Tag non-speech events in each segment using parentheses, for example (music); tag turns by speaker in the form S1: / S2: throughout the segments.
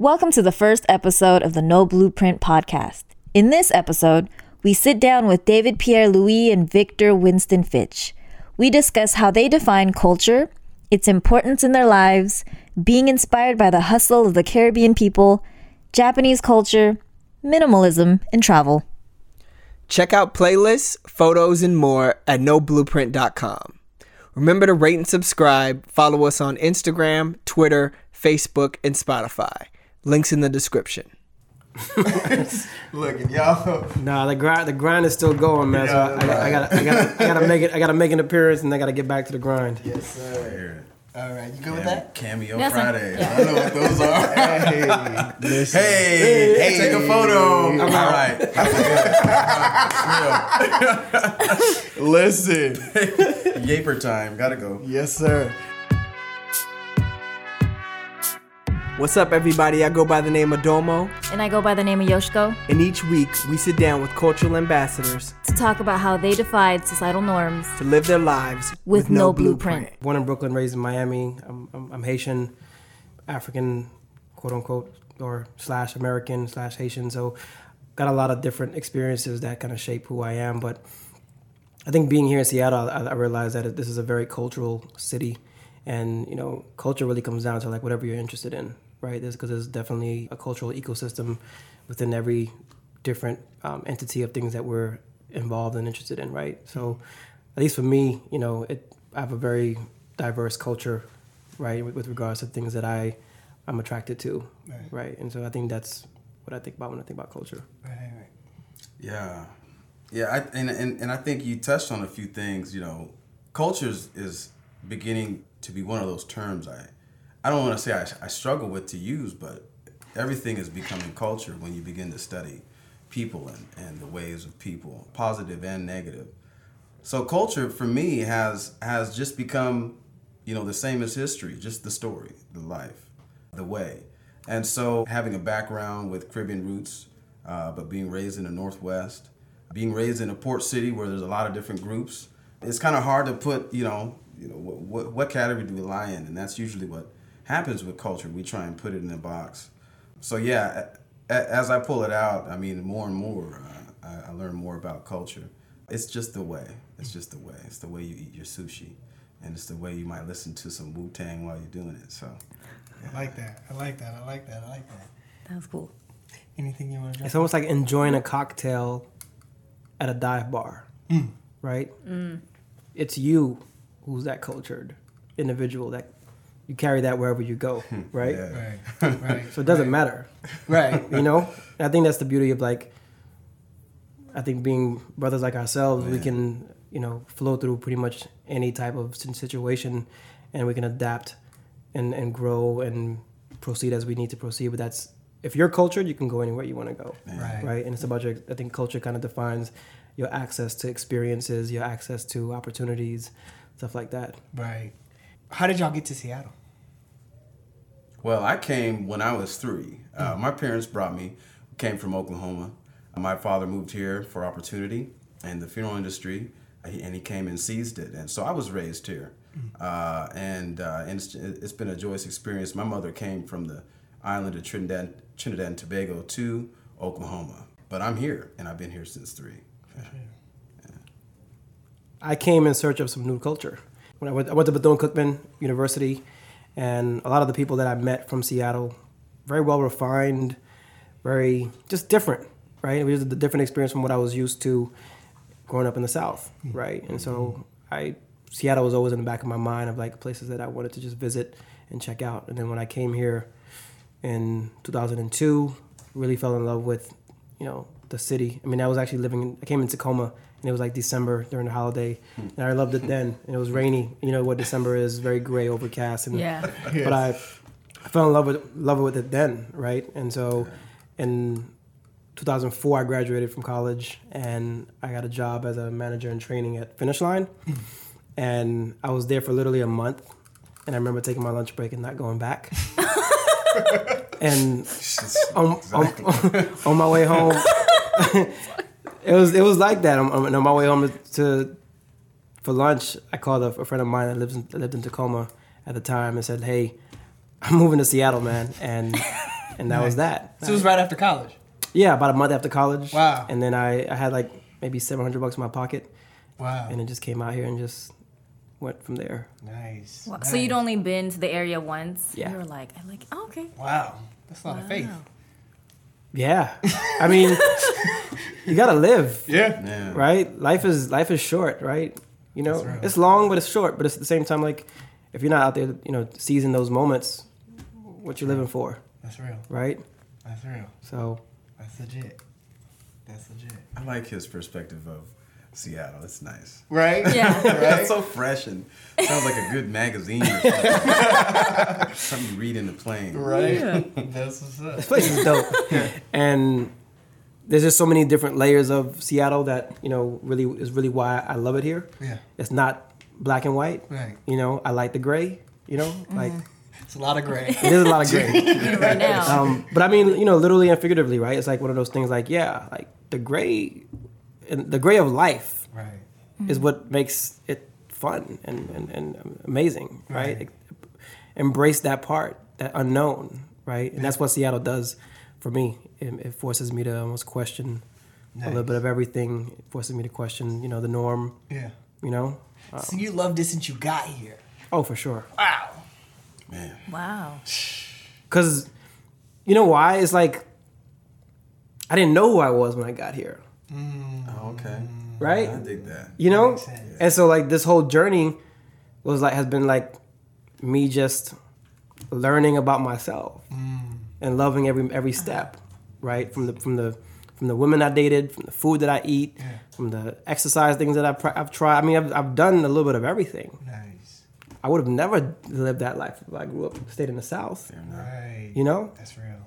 S1: Welcome to the first episode of the No Blueprint podcast. In this episode, we sit down with David Pierre Louis and Victor Winston Fitch. We discuss how they define culture, its importance in their lives, being inspired by the hustle of the Caribbean people, Japanese culture, minimalism, and travel.
S2: Check out playlists, photos, and more at noblueprint.com. Remember to rate and subscribe. Follow us on Instagram, Twitter, Facebook, and Spotify. Links in the description.
S3: Look, y'all.
S4: Nah, the grind the grind is still going, man. So I, I, I gotta I gotta I gotta make it I gotta make an appearance and I gotta get back to the grind.
S3: Yes, sir. All right, you good with that?
S5: Cameo
S1: Yes, sir.
S5: Fridays.
S1: Yeah.
S5: I know what those are. (laughs)
S3: Hey, listen.
S5: hey,
S3: Hey.
S5: take a photo. All right. That's good. (laughs)
S3: Listen. (laughs)
S5: Yaper time. Gotta go.
S3: Yes, sir.
S2: What's up, everybody? I go by the name of Domo,
S1: And I go by the name of Yoshiko
S2: and each week we sit down with cultural ambassadors
S1: to talk about how they defied societal norms
S2: to live their lives
S1: with, no, blueprint.
S4: Born in Brooklyn, raised in Miami. I'm, I'm, I'm Haitian, African, quote unquote, or slash American slash Haitian. So got a lot of different experiences that kind of shape who I am. But I think being here in Seattle, I, I realized that this is a very cultural city, and you know, culture really comes down to like whatever you're interested in, right? There's because there's definitely a cultural ecosystem within every different um, entity of things that we're involved and interested in, right? So, at least for me, you know, it I have a very diverse culture, right, with, with regards to things that I I'm attracted to,
S3: Right.
S4: right? And so I think that's what I think about when I think about culture.
S3: Right, right.
S5: Yeah. Yeah, I, and, and, and I think you touched on a few things. You know, culture is, is beginning to be one of those terms I, I don't want to say I, I struggle with to use, but everything is becoming culture when you begin to study people and, and the ways of people, positive and negative. So culture for me has has just become, you know, the same as history, just the story, the life, the way. And so having a background with Caribbean roots, uh, but being raised in the Northwest, being raised in a port city where there's a lot of different groups, it's kind of hard to put, you know, you know, what, what, what category do we lie in? And that's usually what happens with culture. We try and put it in a box. So yeah, a- a- as I pull it out, I mean, more and more, uh, I, I learn more about culture. It's just the way. It's just the way. It's the way you eat your sushi, and it's the way you might listen to some Wu Tang while you're doing it. So
S3: I like that. I like that. I like that. I like that.
S1: That was cool.
S3: Anything you want to
S4: It's almost like enjoying a cocktail at a dive bar, right? It's you who's that cultured individual that you carry that wherever you go, hmm, right?
S5: yeah. (laughs)
S3: Right, right.
S4: So it doesn't matter,
S3: Right.
S4: you know. And I think that's the beauty of like, I think being brothers like ourselves, we can you know flow through pretty much any type of situation, and we can adapt and and grow and proceed as we need to proceed. But that's if you're cultured, you can go anywhere you want to go
S3: Right.
S4: right? And it's about your. I think culture kind of defines your access to experiences, your access to opportunities, stuff like that.
S3: Right. How did y'all get to Seattle?
S5: Well, I came when I was three. Uh, my parents brought me, came from Oklahoma. My father moved here for opportunity in the funeral industry, and he came and seized it. And so I was raised here. Uh, and uh, and it's, it's been a joyous experience. My mother came from the island of Trinidad, Trinidad and Tobago to Oklahoma. But I'm here, and I've been here since three.
S4: I came in search of some new culture. When I went, I went to Bethune Cookman University, and a lot of the people that I met from Seattle, very well refined, very just different, right? It was a different experience from what I was used to growing up in the South, mm-hmm. right? And so mm-hmm. I, Seattle was always in the back of my mind of like places that I wanted to just visit and check out. And then when I came here in 2002, really fell in love with, you know, the city. I mean, I was actually living in, I came in Tacoma and it was like December during the holiday. And I loved it then. And it was rainy. You know what December is, very gray, overcast. And,
S1: Yeah.
S4: But I, I fell in love with, love with it then, right? And so in 2004, I graduated from college and I got a job as a manager in training at Finish Line. (laughs) And I was there for literally a month. And I remember taking my lunch break and not going back. (laughs) and on, on, (laughs) on my way home, it was it was like that. On, on on my way home to for lunch, I called a, a friend of mine that lives in, that lived in Tacoma at the time and said, "Hey, I'm moving to Seattle, man, and and that was that.
S3: So it was right after college.
S4: Yeah, about a month after college.
S3: Wow.
S4: And then I, I had like maybe seven hundred bucks in my pocket,
S3: Wow.
S4: and it just came out here and just went from there.
S3: nice.
S1: Wow.
S3: nice.
S1: So you'd only been to the area once.
S4: Yeah.
S1: You were like, I'm like, oh, okay.
S3: Wow. That's a lot of faith.
S4: Yeah, I mean, you gotta live,
S3: Yeah.
S5: Yeah.
S4: right? Life is life is short, right? You know,
S3: right.
S4: it's long, but it's short. But it's at the same time, like, if you're not out there, you know, seizing those moments, what you're living for,
S3: That's real.
S4: right?
S3: That's real.
S4: So
S3: That's legit. That's legit.
S5: I like his perspective of Seattle. It's nice.
S3: Right?
S1: Yeah. (laughs)
S5: It's so fresh and sounds like a good magazine. Or something. (laughs) something you read in the plane.
S3: Right? Yeah. (laughs) That's what's up.
S4: this place is dope, and there's just so many different layers of Seattle that you know really is really why I love it here.
S3: Yeah.
S4: It's not black and white.
S3: Right.
S4: You know, I like the gray. You know, like
S3: It's a lot of gray.
S4: it is a lot of gray.
S1: right now.
S4: um, but I mean, you know, literally and figuratively, right? It's like one of those things. Like, yeah, like the gray, and the gray of life
S3: right.
S4: is what makes it fun and and, and amazing, right?
S3: Right.
S4: Embrace that part, that unknown, right? And that's what Seattle does for me. It, it forces me to almost question a little bit of everything. It forces me to question, you know, the norm.
S3: Yeah.
S4: You know,
S3: So you loved it since you got here.
S4: oh for sure.
S3: Wow.
S5: Man.
S1: wow.
S4: Cause you know why? It's like I didn't know who I was when I got here, Mm.
S5: Oh, okay.
S4: right?
S5: I dig that.
S4: You know?
S3: Makes sense.
S4: And so like this whole journey was like has been like me just learning about myself mm. and loving every every step, right? From the from the from the women I dated, from the food that I eat,
S3: Yeah.
S4: from the exercise things that I've, I've tried. I mean, I've, I've done a little bit of everything.
S3: Nice.
S4: I would have never lived that life if I grew up stayed in the South.
S3: Right.
S4: You know?
S3: That's real.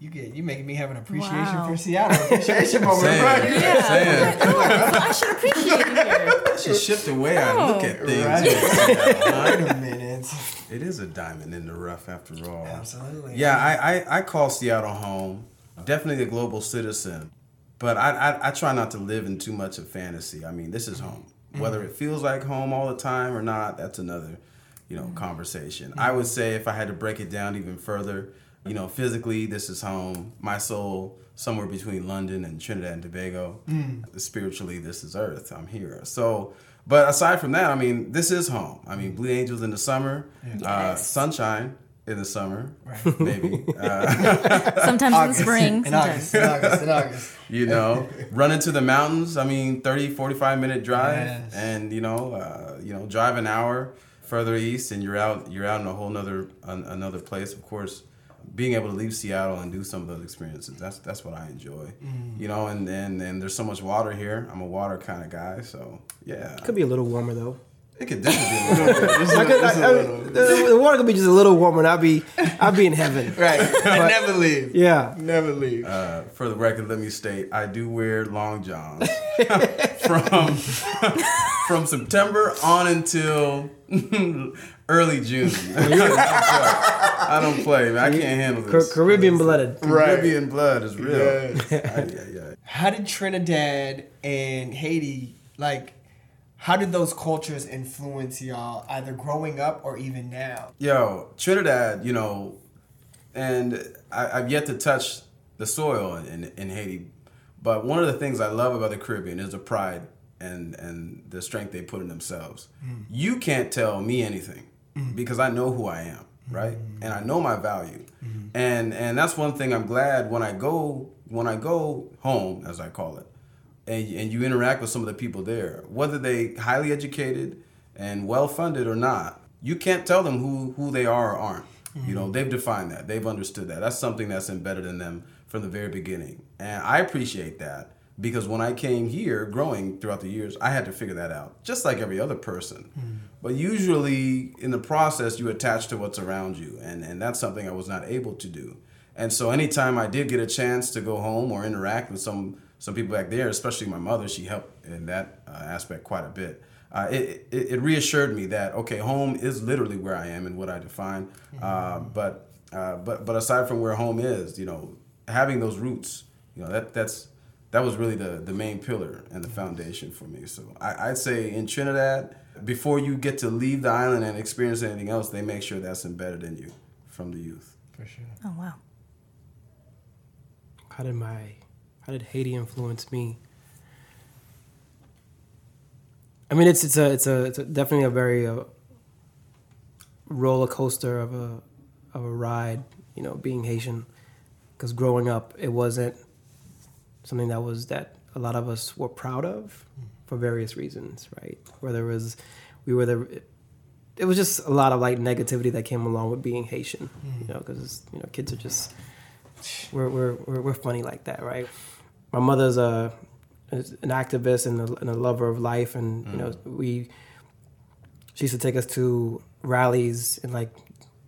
S3: You get you making me have an appreciation
S1: Wow.
S3: for Seattle. Appreciation moment.
S5: Saying,
S3: Right.
S5: saying.
S1: Oh, I should appreciate you here. (laughs)
S5: I should shift the way I oh. look at things.
S3: Right. Wait a minute.
S5: It is a diamond in the rough after all.
S3: Absolutely.
S5: Yeah, I, I, I call Seattle home. Definitely a global citizen. But I, I, I try not to live in too much of fantasy. I mean, this is home. Mm-hmm. Whether it feels like home all the time or not, that's another, you know, mm-hmm. conversation. I would say if I had to break it down even further, you know, physically, this is home. My soul, somewhere between London and Trinidad and Tobago. Spiritually, this is Earth. I'm here. So, but aside from that, I mean, this is home. I mean, Blue Angels in the summer, uh,
S1: Yes.
S5: sunshine in the summer,
S3: Right. (laughs)
S5: maybe. Uh, (laughs)
S1: Sometimes in the spring.
S3: In August. In August. In August.
S5: you know, run into the mountains. I mean, 30, 45 minute drive,
S3: Yes.
S5: and you know, uh, you know, drive an hour further east, and you're out. You're out in a whole nother an, another place. Of course, being able to leave Seattle and do some of those experiences. That's that's what I enjoy.
S3: Mm.
S5: You know, and, and and there's so much water here. I'm a water kind of guy, so yeah,
S4: Could be a little warmer though.
S5: it could definitely be. A (laughs) little bit.
S4: I could, I- I- the, the water could be just a little warmer, and I'd be, (laughs) I'd be in heaven.
S3: Right. (laughs) Never leave.
S4: Yeah.
S3: Never leave.
S5: Uh, for the record, let me state I do wear long johns from from September on until early June. (laughs) I don't play, man. I can't handle
S4: Car-
S5: this.
S4: Caribbean blooded.
S5: Caribbean blood is real.
S3: Yes.
S5: Ay, ay, ay.
S3: How did Trinidad and Haiti like? How did those cultures influence y'all, either growing up or even now?
S5: Yo, Trinidad, you know, and I, I've yet to touch the soil in, in Haiti, but one of the things I love about the Caribbean is the pride and and the strength they put in themselves. Hmm. You can't tell me anything Mm-hmm. because I know who I am, right? Mm-hmm. And I know my value. Mm-hmm. And and that's one thing I'm glad when I go when I go home, as I call it, and, and you interact with some of the people there, whether they highly educated and well funded or not, you can't tell them who who they are or aren't. You know, they've defined that. They've understood that. That's something that's embedded in them from the very beginning. And I appreciate that because when I came here growing throughout the years, I had to figure that out, just like every other person. But usually in the process, you attach to what's around you. And, and that's something I was not able to do. And so anytime I did get a chance to go home or interact with some some people back there, especially my mother, she helped in that uh, aspect quite a bit. Uh, it, it, it reassured me that okay, home is literally where I am and what I define. Uh, but uh, but but aside from where home is, you know, having those roots, you know, that that's that was really the the main pillar and the foundation for me. So I, I'd say in Trinidad, before you get to leave the island and experience anything else, they make sure that's embedded in you from the youth.
S3: For sure.
S1: Oh wow.
S4: how did my how did Haiti influence me? I mean, it's it's a it's a, it's a definitely a very uh, roller coaster of a of a ride. You know, being Haitian, because growing up, it wasn't something that was that a lot of us were proud of for various reasons, right? Whether it was we were the it was just a lot of like negativity that came along with being Haitian, you mm. know, because you know kids are just we're, we're we're we're funny like that, right? My mother's a an activist and a, and a lover of life, and you know mm. we she used to take us to rallies in like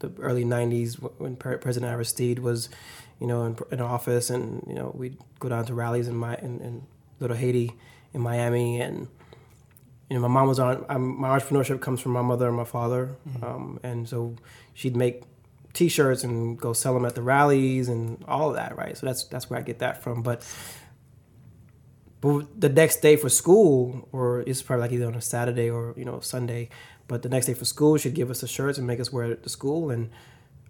S4: the early '90s when President Aristide was, you know, in, in office, and you know we'd go down to rallies in my in, in Little Haiti, in Miami, and you know my mom was on. Um, my entrepreneurship comes from my mother and my father, um, and so she'd make T-shirts and go sell them at the rallies and all of that, right? So that's that's where I get that from, but. But the next day for school, or it's probably like either on a Saturday or you know Sunday, but the next day for school, she'd give us the shirts and make us wear it to school, and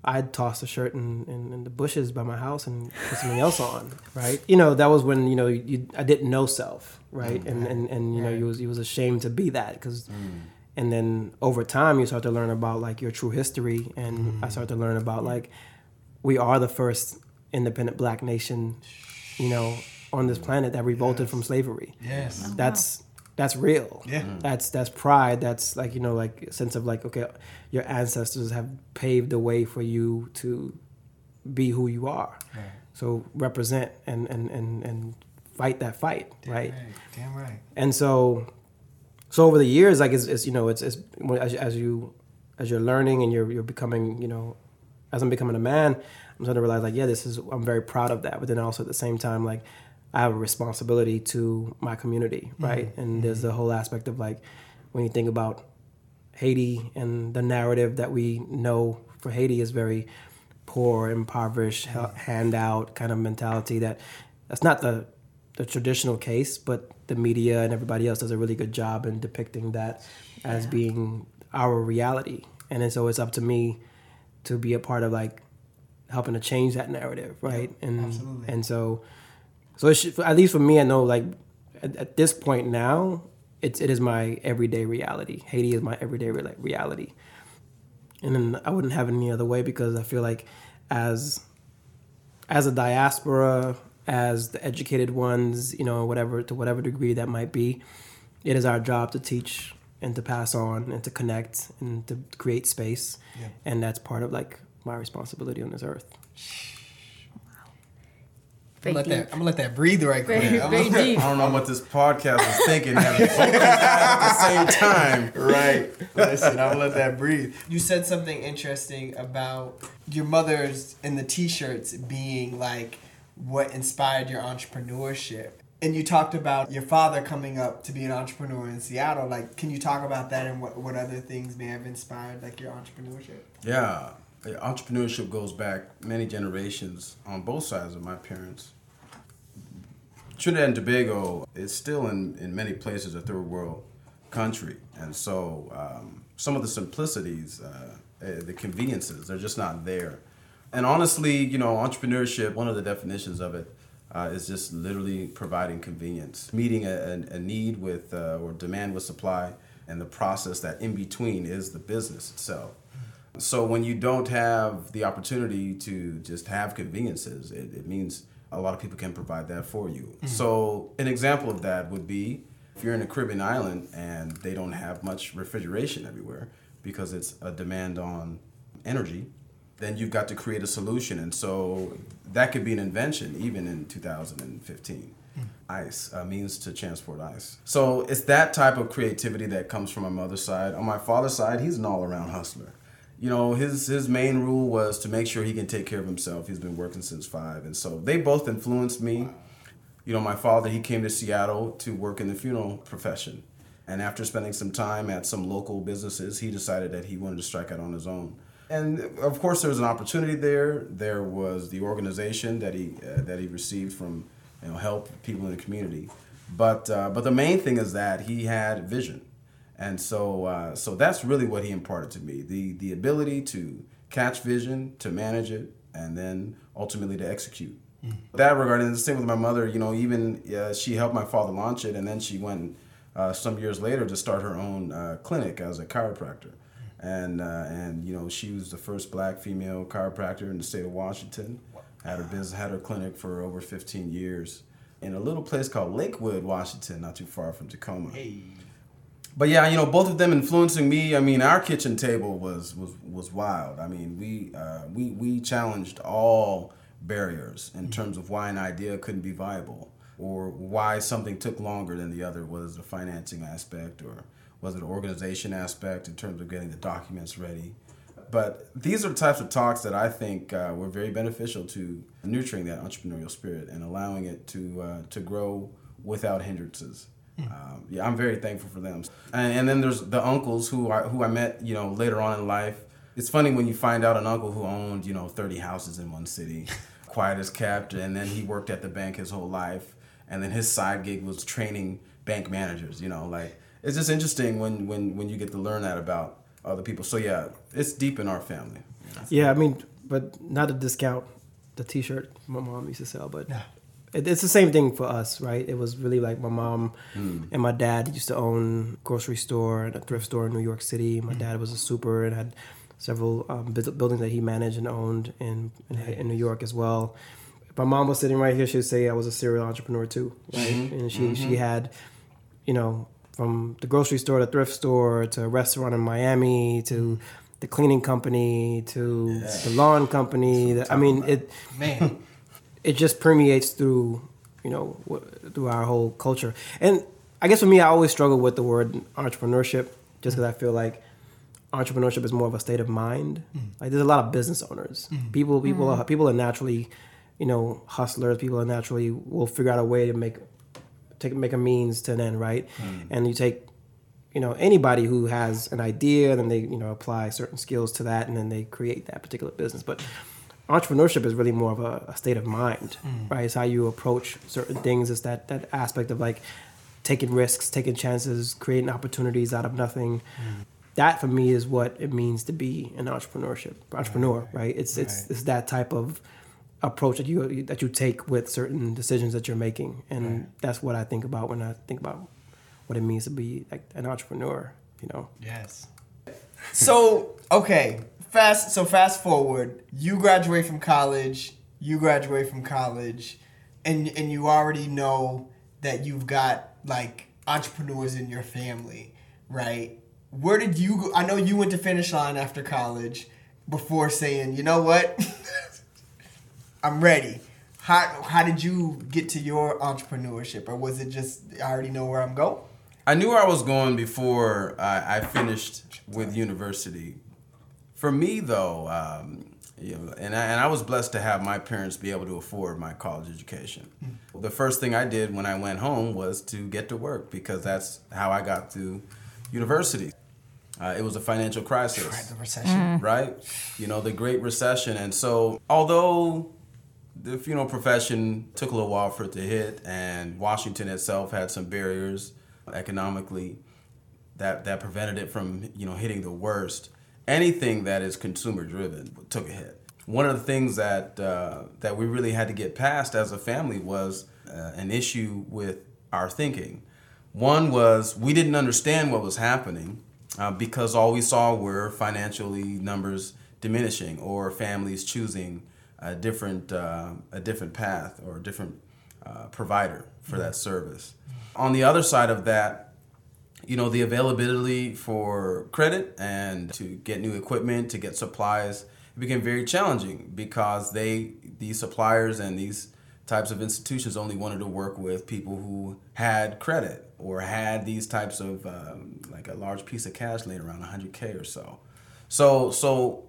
S4: I'd toss a shirt in, in, in the bushes by my house and put something else on, right? You know, that was when you know you, I didn't know self, right? And and and you know you was you was ashamed to be that because, mm. and then over time you start to learn about like your true history, and I mm-hmm. start to learn about like we are the first independent black nation, you know, on this planet that revolted from slavery.
S3: Yes.
S4: Oh, That's that's real.
S3: Yeah. Mm.
S4: That's that's pride. That's like you know like a sense of like okay, your ancestors have paved the way for you to be who you are. Right. So represent and and and and fight that fight, right?
S3: Damn right.
S4: And so, so over the years, like it's, it's you know it's, it's as, as you as you're learning and you're you're becoming you know as I'm becoming a man, I'm starting to realize like yeah, this is I'm very proud of that. But then also at the same time, like I have a responsibility to my community, mm-hmm. right? And mm-hmm. there's the whole aspect of like when you think about Haiti and the narrative that we know for Haiti is very poor, impoverished, ha- mm-hmm. handout kind of mentality. That that's not the the traditional case, but the media and everybody else does a really good job in depicting that as being our reality. And then so it's up to me to be a part of like helping to change that narrative, right? and
S3: absolutely.
S4: and so so it should, at least for me, I know like at, at this point now, it's it is my everyday reality. Haiti is my everyday re- reality, and then I wouldn't have it any other way because I feel like as as a diaspora, as the educated ones, you know, whatever to whatever degree that might be, it is our job to teach and to pass on and to connect and to create space,
S3: Yeah.
S4: and that's part of like my responsibility on this earth.
S3: I'm
S1: Very
S3: gonna, let that. I'm gonna let that breathe right quick.
S1: Very,
S3: I'm
S1: very deep.
S5: I don't know what this podcast is thinking having both at the same time.
S3: Right. Listen, I'm gonna let that breathe. You said something interesting about your mother's and the t-shirts being like what inspired your entrepreneurship. And you talked about your father coming up to be an entrepreneur in Seattle. Like, can you talk about that and what, what other things may have inspired like your entrepreneurship?
S5: Yeah, the entrepreneurship goes back many generations on both sides of my parents. Trinidad and Tobago is still in, in many places a third world country, and so um, some of the simplicities, uh, eh, the conveniences, they're just not there. And honestly, you know, entrepreneurship, one of the definitions of it uh, is just literally providing convenience, meeting a, a, a need with uh, or demand with supply, and the process that in between is the business itself. So when you don't have the opportunity to just have conveniences, it, it means a lot of people can provide that for you. Mm-hmm. So an example of that would be if you're in a Caribbean island and they don't have much refrigeration everywhere because it's a demand on energy, then you've got to create a solution. And so that could be an invention even in 2015. Hmm. Ice, a means to transport ice. So it's that type of creativity that comes from my mother's side. On my father's side, he's an all around hustler you know his his main rule was to make sure he can take care of himself. He's been working since five. And so they both influenced me. You know my father he came to seattle to work in the funeral profession. And after spending some time at some local businesses he decided that he wanted to strike out on his own. And of course there was an opportunity there. There was the organization that he uh, that he received from you know help people in the community. But uh, but the main thing is that he had vision and so, uh, so that's really what he imparted to me: the the ability to catch vision, to manage it, and then ultimately to execute. That regarding the same with my mother, you know, even uh, she helped my father launch it, and then she went uh, some years later to start her own uh, clinic as a chiropractor, and uh, and you know she was the first black female chiropractor in the state of Washington. Had her business, had her clinic for over 15 years in a little place called Lakewood, Washington, not too far from Tacoma. But yeah, you know, both of them influencing me. I mean, our kitchen table was was was wild. I mean, we uh, we we challenged all barriers in terms of why an idea couldn't be viable or why something took longer than the other. Was it the financing aspect or was it the organization aspect in terms of getting the documents ready? But these are the types of talks that I think uh, were very beneficial to nurturing that entrepreneurial spirit and allowing it to uh, to grow without hindrances. Um, yeah, I'm very thankful for them. And, and then there's the uncles who I who I met, you know, later on in life. It's funny when you find out an uncle who owned, you know, 30 houses in one city, (laughs) quiet as kept, and then he worked at the bank his whole life, and then his side gig was training bank managers. You know, like it's just interesting when when when you get to learn that about other people. So yeah, it's deep in our family.
S4: Yeah, I mean, but not to discount the T-shirt my mom used to sell, but it, it's the same thing for us, right? It was really like my mom and my dad used to own a grocery store and a thrift store in New York City. My dad was a super and had several um, buildings that he managed and owned in, in in New York as well. If my mom was sitting right here, she would say I was a serial entrepreneur too, right? And she she had, you know, from the grocery store to thrift store to a restaurant in Miami to the cleaning company to the lawn company. The- I mean, it
S3: Man.
S4: It just permeates through you know through our whole culture. And I guess for me, I always struggle with the word entrepreneurship, just because I feel like entrepreneurship is more of a state of mind. Mm-hmm. Like there's a lot of business owners. Mm-hmm. People people mm-hmm. are people are naturally, you know, hustlers. People are naturally will figure out a way to make take make a means to an end, right? Mm. And you take you know anybody who has an idea and then they you know apply certain skills to that and then they create that particular business but entrepreneurship is really more of a, a state of mind mm. right? It's how you approach certain things. It's that that aspect of like taking risks taking chances creating opportunities out of nothing. Mm. That for me is what it means to be an entrepreneurship entrepreneur right. it's it's
S3: Right.
S4: it's that type of approach that you that you take with certain decisions that you're making. And that's what i think about when i think about what it means to be like an entrepreneur you know?
S3: Yes. So okay, fast. So fast forward. You graduate from college. You graduate from college, and and you already know that you've got like entrepreneurs in your family, right? Where did you? go? I know you went to finish line after college, before saying, you know what, (laughs) I'm ready. How how did you get to your entrepreneurship, or was it just I already know where I'm going?
S5: I knew where I was going before I, I finished with university. For me, though, um, you know, and I, and I was blessed to have my parents be able to afford my college education. The first thing I did when I went home was to get to work because that's how I got to university. Uh, it was a financial crisis right?
S3: The recession.
S5: right? You know, the Great Recession. And so, although the funeral profession took a little while for it to hit, and Washington itself had some barriers economically that, that prevented it from, you know, hitting the worst, anything that is consumer driven took a hit. One of the things that, uh, that we really had to get past as a family was uh, an issue with our thinking. One was we didn't understand what was happening uh, because all we saw were financially numbers diminishing or families choosing a different uh, a different path or a different uh, provider for that service. On the other side of that, you know, the availability for credit and to get new equipment, to get supplies, it became very challenging because they these suppliers and these types of institutions only wanted to work with people who had credit or had these types of um, like a large piece of cash laying around 100k or so. So so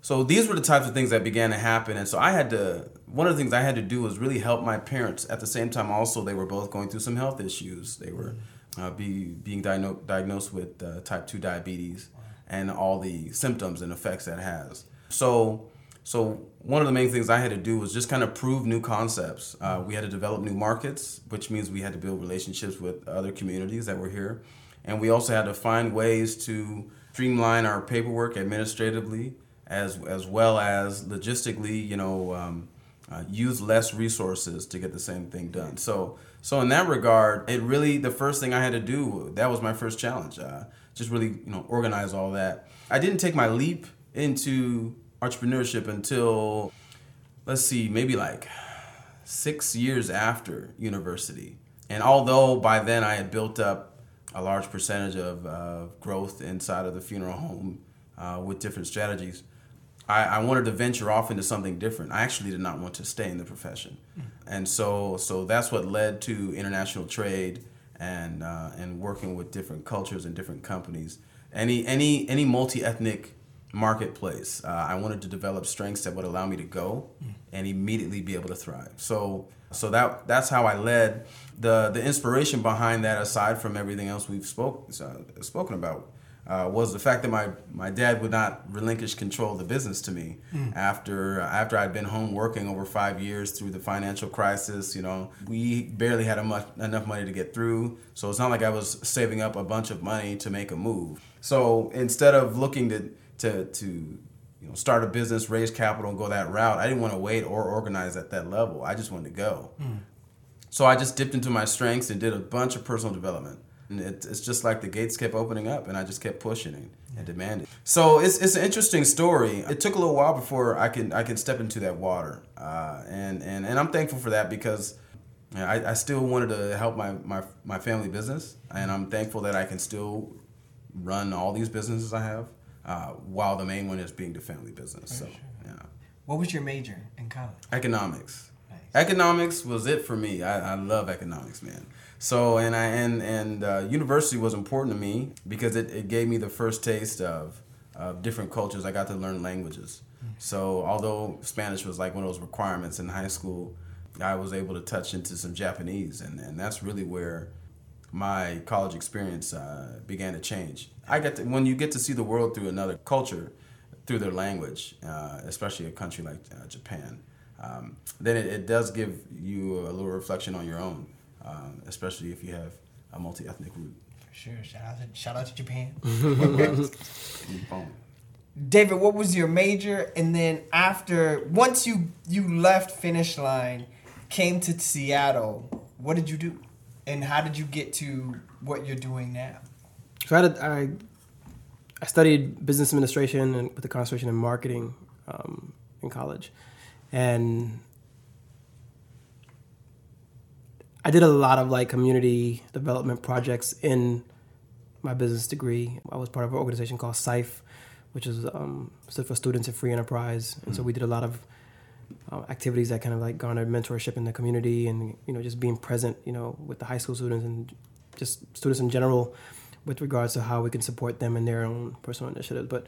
S5: so these were the types of things that began to happen. And so i had to one of the things i had to do was really help my parents. At the same time also they were both going through some health issues. They were uh, be, being diagno- diagnosed with uh, type 2 diabetes and all the symptoms and effects that has. So so one of the main things i had to do was just kind of prove new concepts. Uh, we had to develop new markets which means we had to build relationships with other communities that were here. And we also had to find ways to streamline our paperwork administratively as as well as logistically, you know, um, uh, use less resources to get the same thing done. So, so in that regard, it really the first thing I had to do that was my first challenge. Uh, just really, you know, organize all that. I didn't take my leap into entrepreneurship until, let's see, maybe like six years after university. And although by then I had built up a large percentage of uh, growth inside of the funeral home uh, with different strategies, I, I, wanted to venture off into something different. I actually did not want to stay in the profession, mm. And so so that's what led to international trade and uh, and working with different cultures and different companies. Any any any multi ethnic marketplace. Uh, I wanted to develop strengths that would allow me to go mm. and immediately be able to thrive. So so that that's how I led. The the inspiration behind that, aside from everything else we've spoke uh, spoken about, uh, was the fact that my, my dad would not relinquish control of the business to me mm. after after I'd been home working over five years through the financial crisis. You know, we barely had much, enough money to get through, so it's not like I was saving up a bunch of money to make a move. So instead of looking to to to you know start a business, raise capital, and go that route, I didn't want to wait or organize at that level. I just wanted to go. Mm. So I just dipped into my strengths and did a bunch of personal development and it, it's just like the gates kept opening up, and I just kept pushing and, and demanding. So it's, it's an interesting story. It took a little while before I can I can step into that water, uh, and and and I'm thankful for that because. I, I still wanted to help my, my, my family business, and I'm thankful that I can still run all these businesses I have, uh, while the main one is being the family business. so, sure. yeah.
S3: What was your major in college?
S5: Economics. Nice. Economics was it for me. I, I love economics, man. So and I and and uh, university was important to me because it, it gave me the first taste of of different cultures. I got to learn languages. So although Spanish was like one of those requirements in high school, I was able to touch into some Japanese, and, and that's really where my college experience uh, began to change. I get to, when you get to see the world through another culture, through their language, uh, especially a country like uh, Japan, um, then it, it does give you a little reflection on your own um, especially if you have a multi-ethnic root.
S3: For sure. Shout out to shout out to Japan. (laughs) David, what was your major? And then after once you you left finish line, came to Seattle, what did you do? And how did you get to what you're doing now?
S4: So I, did, I, I studied business administration and with a concentration in marketing um, in college, and I did a lot of like community development projects in my business degree. I was part of an organization called SIFE, which is um, stood for Students in Free Enterprise, and mm-hmm. so we did a lot of uh, activities that kind of like garnered mentorship in the community, and you know just being present, you know, with the high school students and just students in general, with regards to how we can support them in their own personal initiatives. But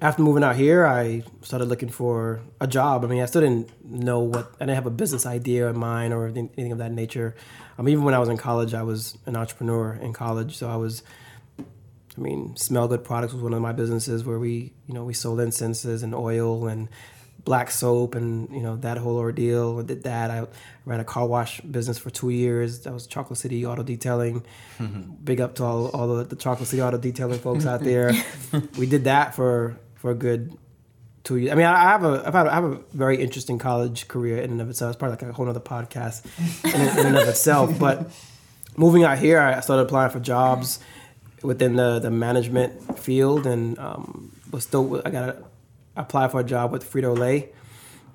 S4: after moving out here, I started looking for a job. I mean, I still didn't know what, I didn't have a business idea in mind or anything of that nature. Um, even when I was in college, I was an entrepreneur in college. So I was, I mean, Smell Good Products was one of my businesses where we, you know, we sold incenses and oil and black soap and, you know, that whole ordeal. I did that. I ran a car wash business for two years. That was Chocolate City Auto Detailing. Big up to all, all the, the Chocolate City Auto Detailing folks out there. (laughs) we did that for for a good two years. I mean, I have a I've had I have a very interesting college career in and of itself. It's probably like a whole other podcast in, in and of itself. But moving out here, I started applying for jobs within the the management field, and um, was still I got apply for a job with Frito Lay.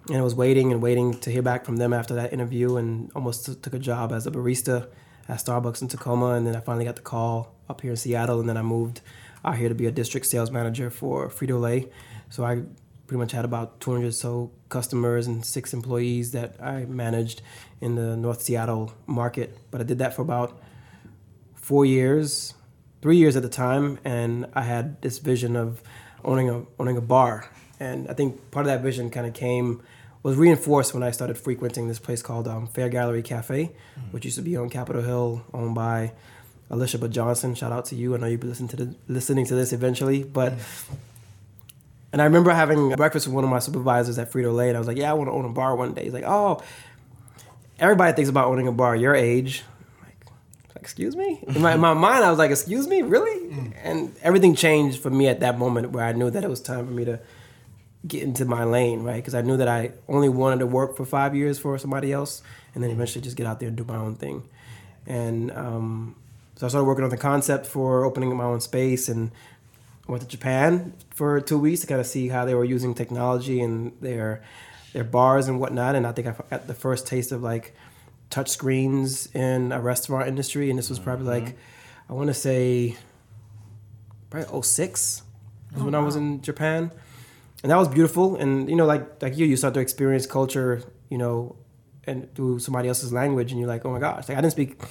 S4: And I was waiting and waiting to hear back from them after that interview, and almost t- took a job as a barista at Starbucks in Tacoma. And then I finally got the call up here in Seattle, and then I moved out here to be a district sales manager for Frito Lay. So I pretty much had about 200 or so customers and six employees that I managed in the North Seattle market. But I did that for about four years, three years at the time, and I had this vision of owning a owning a bar. And I think part of that vision kind of came was reinforced when I started frequenting this place called um, Faire Gallery Cafe, mm-hmm. which used to be on Capitol Hill, owned by Alicia but Johnson. Shout out to you. I know you'll be listening to the, listening to this eventually, but. And I remember having breakfast with one of my supervisors at Frito Lay, and I was like, "Yeah, I want to own a bar one day." He's like, "Oh, everybody thinks about owning a bar your age." I'm like, excuse me? In my, in my mind, I was like, "Excuse me, really?" Mm. And everything changed for me at that moment, where I knew that it was time for me to get into my lane, right? Because I knew that I only wanted to work for five years for somebody else, and then eventually just get out there and do my own thing. And um, so I started working on the concept for opening my own space, and I went to Japan for two weeks to kind of see how they were using technology and their their bars and whatnot. And I think I got the first taste of like touch screens in a restaurant industry, and this was probably like mm-hmm. I want to say probably 06 was oh, when I was in Japan. And that was beautiful. And you know, like like you, you start to experience culture, you know, and through somebody else's language, and you're like, oh my gosh, like I didn't speak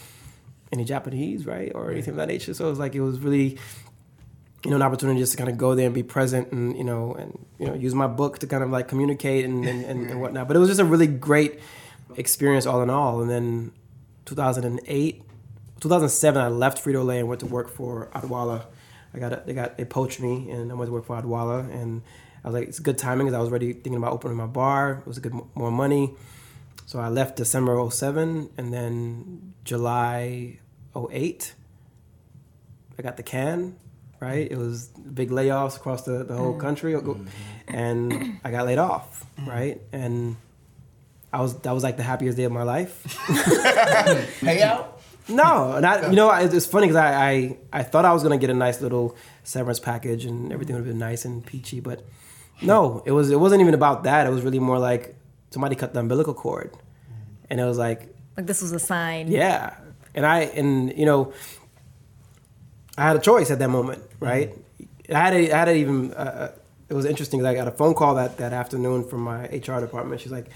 S4: any Japanese, right, or anything of that nature. So it was like it was really, you know, an opportunity just to kind of go there and be present, and you know, and you know, use my book to kind of like communicate and and, and, and whatnot. But it was just a really great experience all in all. And then 2008, 2007, I left Frito Lay and went to work for Odwalla. I got a, they got they poached me, and I went to work for Odwalla, and I was like, it's good timing because I was already thinking about opening my bar. It was a good more money, so I left December 07, and then July 08, I got the can. Right, it was big layoffs across the, the whole mm. country, mm-hmm. and I got laid off. Mm. Right, and I was that was like the happiest day of my life. (laughs)
S3: Payout?
S4: No, not you know. I- It's funny because I, I I thought I was gonna get a nice little severance package and everything would have been nice and peachy, but no, it was it wasn't even about that. It was really more like somebody cut the umbilical cord, and it was like
S1: Like this was a sign.
S4: yeah, and I and you know, I had a choice at that moment, mm-hmm. right? I had a, I had a even. Uh, uh, it was interesting. 'cause I got a phone call that that afternoon from my HR department. She's like,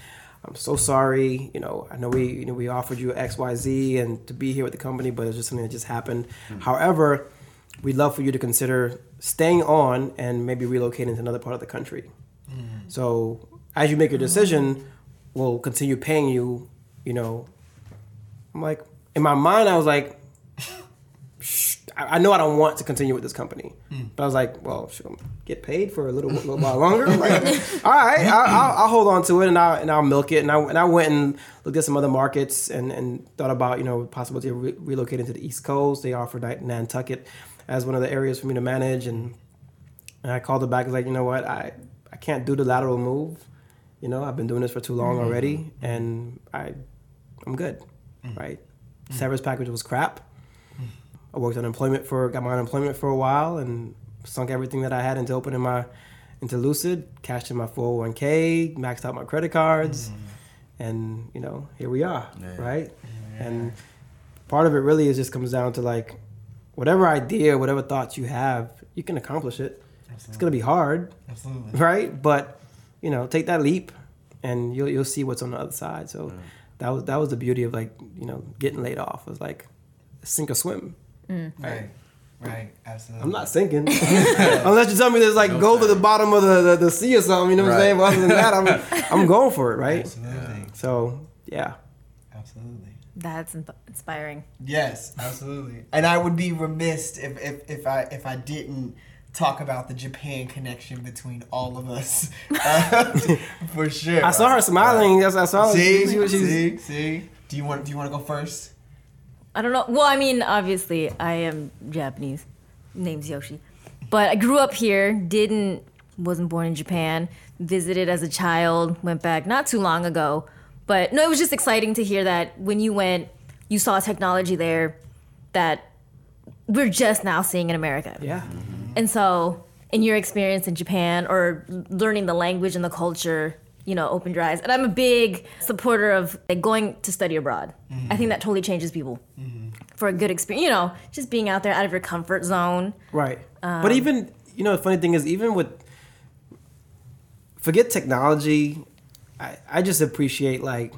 S4: "I'm so sorry. You know, I know we you know we offered you X Y Z and to be here with the company, but it's just something that just happened. Mm-hmm. However, we'd love for you to consider staying on and maybe relocating to another part of the country. Mm-hmm. So as you make your decision, we'll continue paying you. You know, I'm like, in my mind, I was like, I know I don't want to continue with this company, hmm. but I was like, well, should I get paid for a little, (laughs) little while longer? Like, all right, I'll, I'll, I'll hold on to it and I'll and I'll milk it. And I and I went and looked at some other markets and, and thought about you know possibility of re- relocating to the East Coast. They offered Nantucket as one of the areas for me to manage, and and I called it back. I was like, you know what, I I can't do the lateral move. You know, I've been doing this for too long mm-hmm. already, and I I'm good, Mm. right? Mm. Severance package was crap. I worked unemployment for got my unemployment for a while and sunk everything that I had into opening my into Lucid, cashed in my 401k, maxed out my credit cards, mm. and you know here we are,
S5: Yeah.
S4: right? And part of it really is just comes down to like whatever idea, whatever thoughts you have, you can accomplish it. It's gonna be hard,
S3: Absolutely.
S4: right? But you know, take that leap, and you'll you'll see what's on the other side. So that was that was the beauty of like you know getting laid off. Was like sink or swim. Mm.
S3: Right. Right. Absolutely.
S4: I'm not sinking unless you tell me there's like gold at the bottom of the, the, the sea or something. You know what I'm saying? But other than that, I'm (laughs) I'm going for it, right?
S3: Absolutely.
S4: So yeah,
S3: Absolutely.
S1: That's inspiring.
S3: Yes, absolutely. And I would be remiss if, if, if I if I didn't talk about the Japan connection between all of us. (laughs) Uh, (laughs) for sure.
S4: I saw her smiling. Yes, I saw.
S3: See,
S4: she, she, she's-
S3: see, see. Do you want do you want to go first?
S1: I don't know. Well, I mean, obviously, I am Japanese. Name's Yoshi, but I grew up here. Didn't wasn't born in Japan. Visited as a child. Went back not too long ago. But no, it was just exciting to hear that when you went, you saw technology there that we're just now seeing in America.
S4: yeah.
S1: And so, in your experience in Japan or learning the language and the culture, you know, opened your eyes. And I'm a big supporter of like, going to study abroad. I think that totally changes people mm-hmm. for a good experience. You know, just being out there out of your comfort zone.
S4: Right. but um, even you know the funny thing is even with forget technology, I, I just appreciate like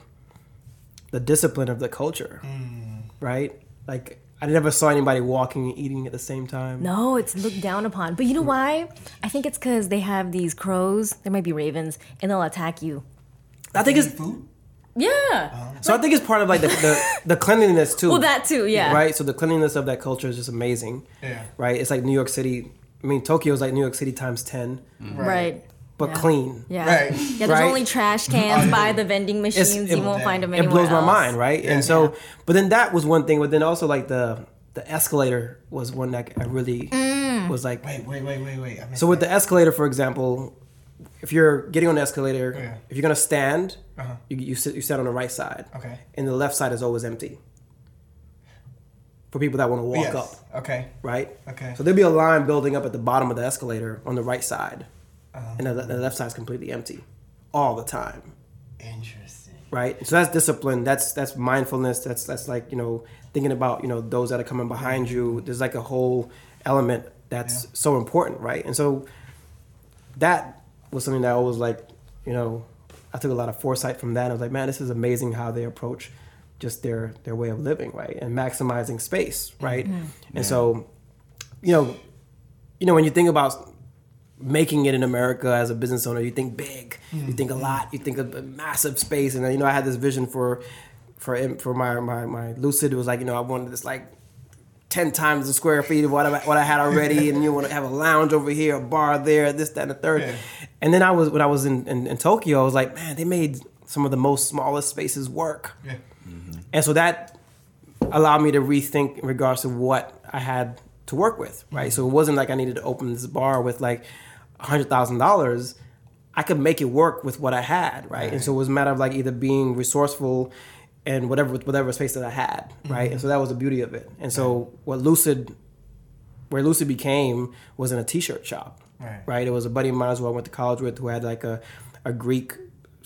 S4: the discipline of the culture. Mm. Right? Like I never saw anybody walking and eating at the same time.
S1: No, it's looked down upon. But you know why? I think it's because they have these crows. There might be ravens, and they'll attack you.
S4: I think it's
S3: food.
S1: Yeah. Oh.
S4: so I think it's part of like the the, the cleanliness too.
S1: Well, that too. Yeah.
S4: Right? So the cleanliness of that culture is just amazing.
S3: Yeah.
S4: Right? It's like New York City. I mean, Tokyo is like New York City times 10,
S1: Right.
S4: But
S1: Yeah.
S4: clean.
S1: Yeah.
S3: Right.
S1: Yeah. There's
S4: Right.
S1: only trash cans (laughs) by the vending machines.
S4: it-
S1: you won't find them anywhere.
S4: It
S1: anywhere
S4: blows my mind, right? And so, but then that was one thing. But then also like the the escalator was one that I really
S1: Mm.
S4: was like.
S3: Wait, wait, wait, wait, wait. I missed
S4: So with
S3: that.
S4: the escalator, for example, if you're getting on the escalator,
S3: Yeah.
S4: if you're gonna stand,
S3: Uh-huh.
S4: you, you sit you sit on the right side.
S3: Okay.
S4: And the left side is always empty. For people that want to walk
S3: Yes.
S4: up,
S3: Okay.
S4: right?
S3: Okay.
S4: So there'll be a line building up at the bottom of the escalator on the right side,
S3: Uh-huh.
S4: and the, the left side is completely empty, all the time,
S3: Interesting.
S4: right? So that's discipline. That's that's mindfulness. That's that's like you know thinking about you know those that are coming behind you. There's like a whole element that's
S3: Yeah.
S4: so important, right? And so that was something that I was like, you know, I took a lot of foresight from that. I was like, man, this is amazing how they approach just their their way of living, right, and maximizing space, right. And so, you know, you know when you think about making it in America as a business owner, you think big, you think a lot, you think of a massive space, and uh, you know, I had this vision for for for my my my lucid. It was like you know, I wanted this like. 10 times the square feet of what I, what I had already, (laughs) and you want to have a lounge over here, a bar there, this, that, and the third.
S3: Yeah.
S4: And then I was, when I was in, in, in Tokyo, I was like, man, they made some of the most smallest spaces work.
S3: Yeah. Mm-hmm.
S4: And so that allowed me to rethink in regards to what I had to work with, right? Mm-hmm. So it wasn't like I needed to open this bar with like $100,000. I could make it work with what I had, right? And so it was a matter of like either being resourceful and whatever whatever space that I had, mm-hmm. right? And so that was the beauty of it. And so what Lucid where Lucid became was in a t-shirt shop,
S3: Right.
S4: It was a buddy of mine who I went to college with who had like a, a Greek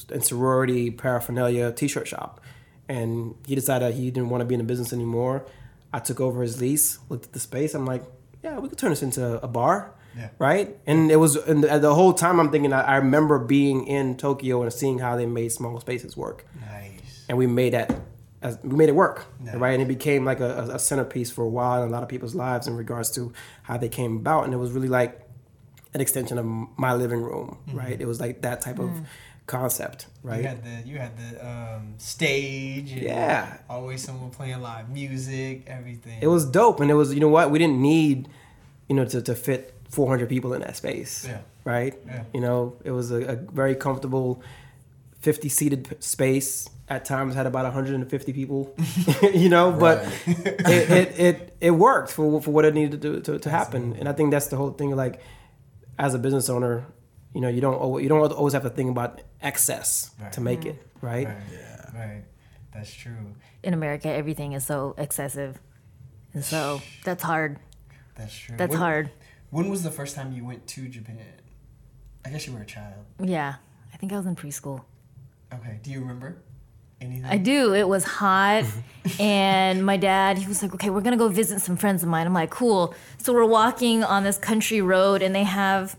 S4: and sorority paraphernalia t-shirt shop, and he decided he didn't want to be in the business anymore. I took over his lease, looked at the space. I'm like, yeah, we could turn this into a bar,
S3: Yeah.
S4: right? And it was and the, the whole time I'm thinking I, I remember being in Tokyo and seeing how they made small spaces work
S3: Nice.
S4: and we made that as we made it work
S3: Nice.
S4: right and it became like a, a centerpiece for a while in a lot of people's lives in regards to how they came about and it was really like an extension of my living room right it was like that type of concept right?
S3: You had the you had the um, stage. And
S4: Yeah.
S3: Always someone playing live music, everything.
S4: it was dope and it was you know what we didn't need you know to, to fit 400 people in that space
S3: Yeah.
S4: right
S3: Yeah.
S4: you know it was a, a very comfortable 50 seated space at times had about 150 people (laughs) you know but (laughs) it, it, it it worked for, for what it needed to do to, to happen and i think that's the whole thing like as a business owner you know you don't you don't always have to think about excess to
S3: Right.
S4: make it mm-hmm. right
S3: Right. Yeah. Right. That's true.
S1: In America, everything is so excessive. And so that's hard.
S3: That's true.
S1: That's
S3: When-
S1: hard.
S3: When was the first time you went to Japan? I guess you were a child.
S1: Yeah. I think I was in preschool.
S3: Okay. Do you remember anything?
S1: I do. It was hot. (laughs) and my dad, he was like, okay, we're to go visit some friends of mine. I'm like, cool. So we're walking on this country road and they have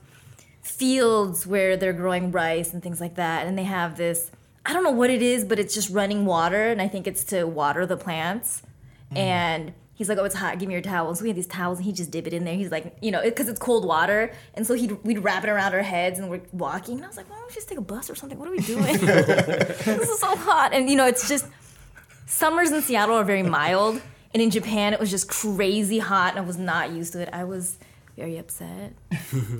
S1: fields where they're growing rice and things like that. And they have this, I don't know what it is, but it's just running water. And I think it's to water the plants. Mm-hmm. And he's like, oh, it's hot. Give me your towels. So we had these towels and he just dip it in there. He's like, you know, because it's cold water. And so he'd, we'd wrap it around our heads and we're walking. And I was like, why don't we just take a bus or something? What are we doing? (laughs) this is so hot. And, you know, it's just, summers in Seattle are very mild, and in Japan it was just crazy hot, and I was not used to it. I was very upset.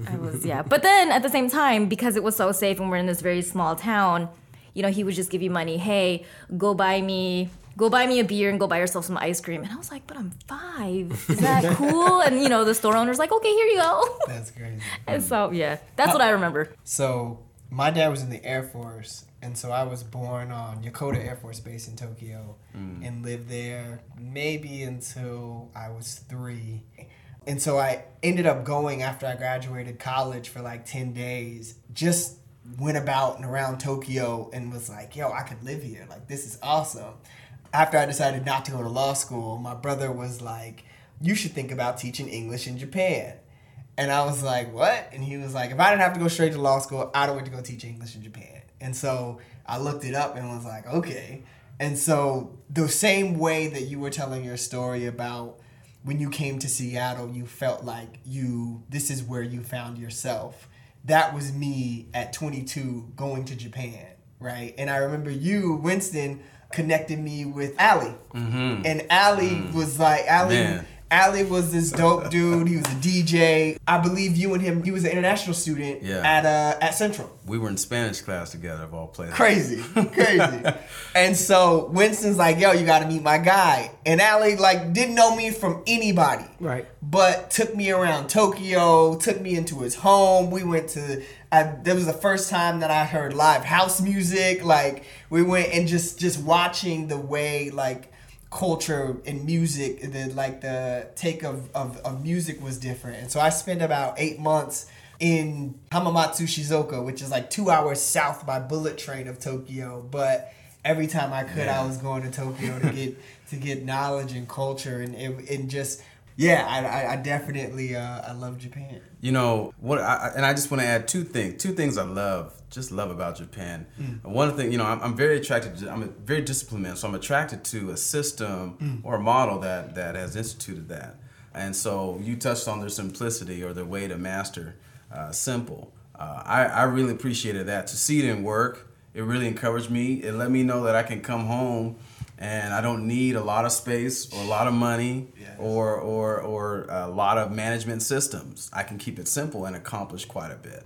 S1: I was yeah, but then at the same time, because it was so safe, and we're in this very small town, you know, he would just give you money. Hey, go buy me. Go buy me a beer and go buy yourself some ice cream. And I was like, but I'm five. Is that (laughs) cool? And you know, the store owner's like, okay, here you go.
S3: That's crazy. (laughs)
S1: And so yeah, that's what I remember.
S3: So my dad was in the Air Force, and so I was born on Yokota Air Force Base in Tokyo, mm. and lived there maybe until I was three. And so I ended up going after I graduated college for like ten days. Just went about and around Tokyo and was like, "Yo, I could live here. Like this is awesome." After I decided not to go to law school, my brother was like, "You should think about teaching English in Japan." And I was like, what? And he was like, if I didn't have to go straight to law school, I'd have went to go teach English in Japan. And so I looked it up and was like, okay. And so the same way that you were telling your story about when you came to Seattle, you felt like you this is where you found yourself. That was me at 22 going to Japan, right? And I remember you, Winston, connected me with Allie. And Allie was like Allie
S5: Man.
S3: Ali was this dope (laughs) dude. He was a DJ. I believe you and him. He was an international student
S5: Yeah.
S3: at uh at Central.
S5: We were in Spanish class together, of all places.
S3: Crazy, crazy. (laughs) and so Winston's like, "Yo, you got to meet my guy." And Ali like didn't know me from anybody,
S4: Right.
S3: But took me around Tokyo, took me into his home. We went to. I, that was the first time that I heard live house music. Like we went and just just watching the way like culture and music, the like the take of, of, of music was different. And so I spent about eight months in Hamamatsu Shizuoka, which is like two hours south by bullet train of Tokyo. But every time I could, I was going to Tokyo to get to get knowledge and culture and it, and just yeah, I, I, I definitely uh, I love Japan.
S5: You know what? I, and I just want to add two things. Two things I love, just love about Japan. One thing, you know, I'm, I'm very attracted. To, I'm a very disciplined man, so I'm attracted to a system or a model that that has instituted that. And so you touched on their simplicity or their way to master uh, simple. Uh, I I really appreciated that to see it in work. It really encouraged me. It let me know that I can come home and I don't need a lot of space or a lot of money or, or, or a lot of management systems. I can keep it simple and accomplish quite a bit.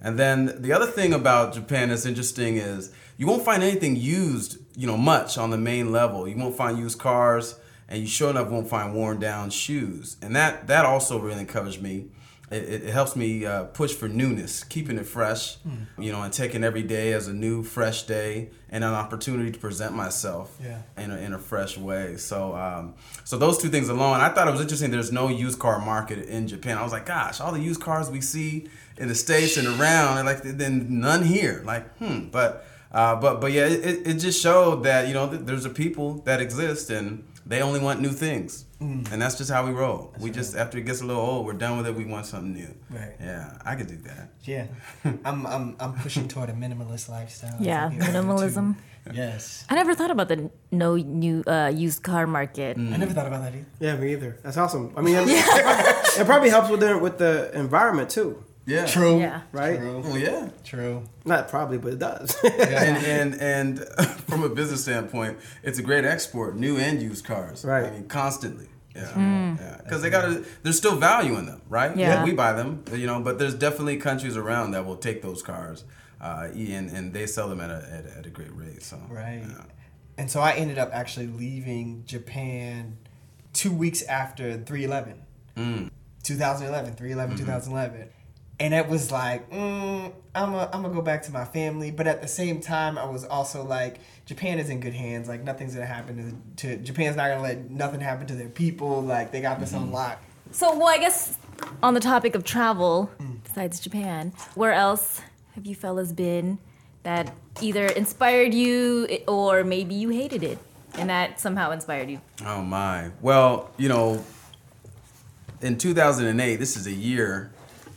S5: And then the other thing about Japan that's interesting is you won't find anything used, you know, much on the main level. You won't find used cars, and you sure enough won't find worn down shoes. And that that also really encouraged me. It, it, helps me uh, push for newness, keeping it fresh, you know, and taking every day as a new, fresh day and an opportunity to present myself
S3: Yeah.
S5: in a, in a fresh way. So, um, so those two things alone, I thought it was interesting. There's no used car market in Japan. I was like, gosh, all the used cars we see in the states and around, and like then none here. Like, hmm. But, uh, but, but yeah, it, it just showed that you know th- there's a people that exist and they only want new things,
S3: Mm.
S5: and that's just how we roll. we just after it gets a little old, we're done with it. We want something new.
S3: Right.
S5: Yeah, I could do that.
S3: Yeah, (laughs) I'm I'm I'm pushing toward a minimalist lifestyle.
S1: Yeah,
S3: I think I am
S1: minimalism.
S3: Yes,
S1: I never thought about the no new uh, used car market.
S3: I never thought about that either.
S4: Yeah, me either. That's awesome. I mean, it, (laughs) it probably helps with the with the environment too,
S5: Yeah.
S3: True.
S1: Yeah.
S4: right?
S3: True.
S5: Well, yeah.
S3: True.
S4: Not probably, but it does. (laughs)
S5: and and and (laughs) from a business standpoint, it's a great export, new and used cars.
S4: Right.
S5: I mean, constantly. Yeah, yeah. Because they got to. There's still value in them, right?
S1: Yeah.
S5: we buy them, you know. But there's definitely countries around that will take those cars, uh, and and they sell them at a at, a- at a great rate. So
S3: Right.
S5: yeah.
S3: And so I ended up actually leaving Japan two weeks after 311.
S5: Mm.
S3: 2011, 311, 2011. And it was like, mm, I'm gonna I'm to go back to my family. But at the same time, I was also like, Japan is in good hands. Like, nothing's going to happen to, to Japan's not going to let nothing happen to their people. Like, they got this on lock.
S1: So, well, I guess on the topic of travel, besides Japan, where else have you fellas been that either inspired you or maybe you hated it and that somehow inspired you?
S5: Oh my. Well, you know, in 2008, this is a year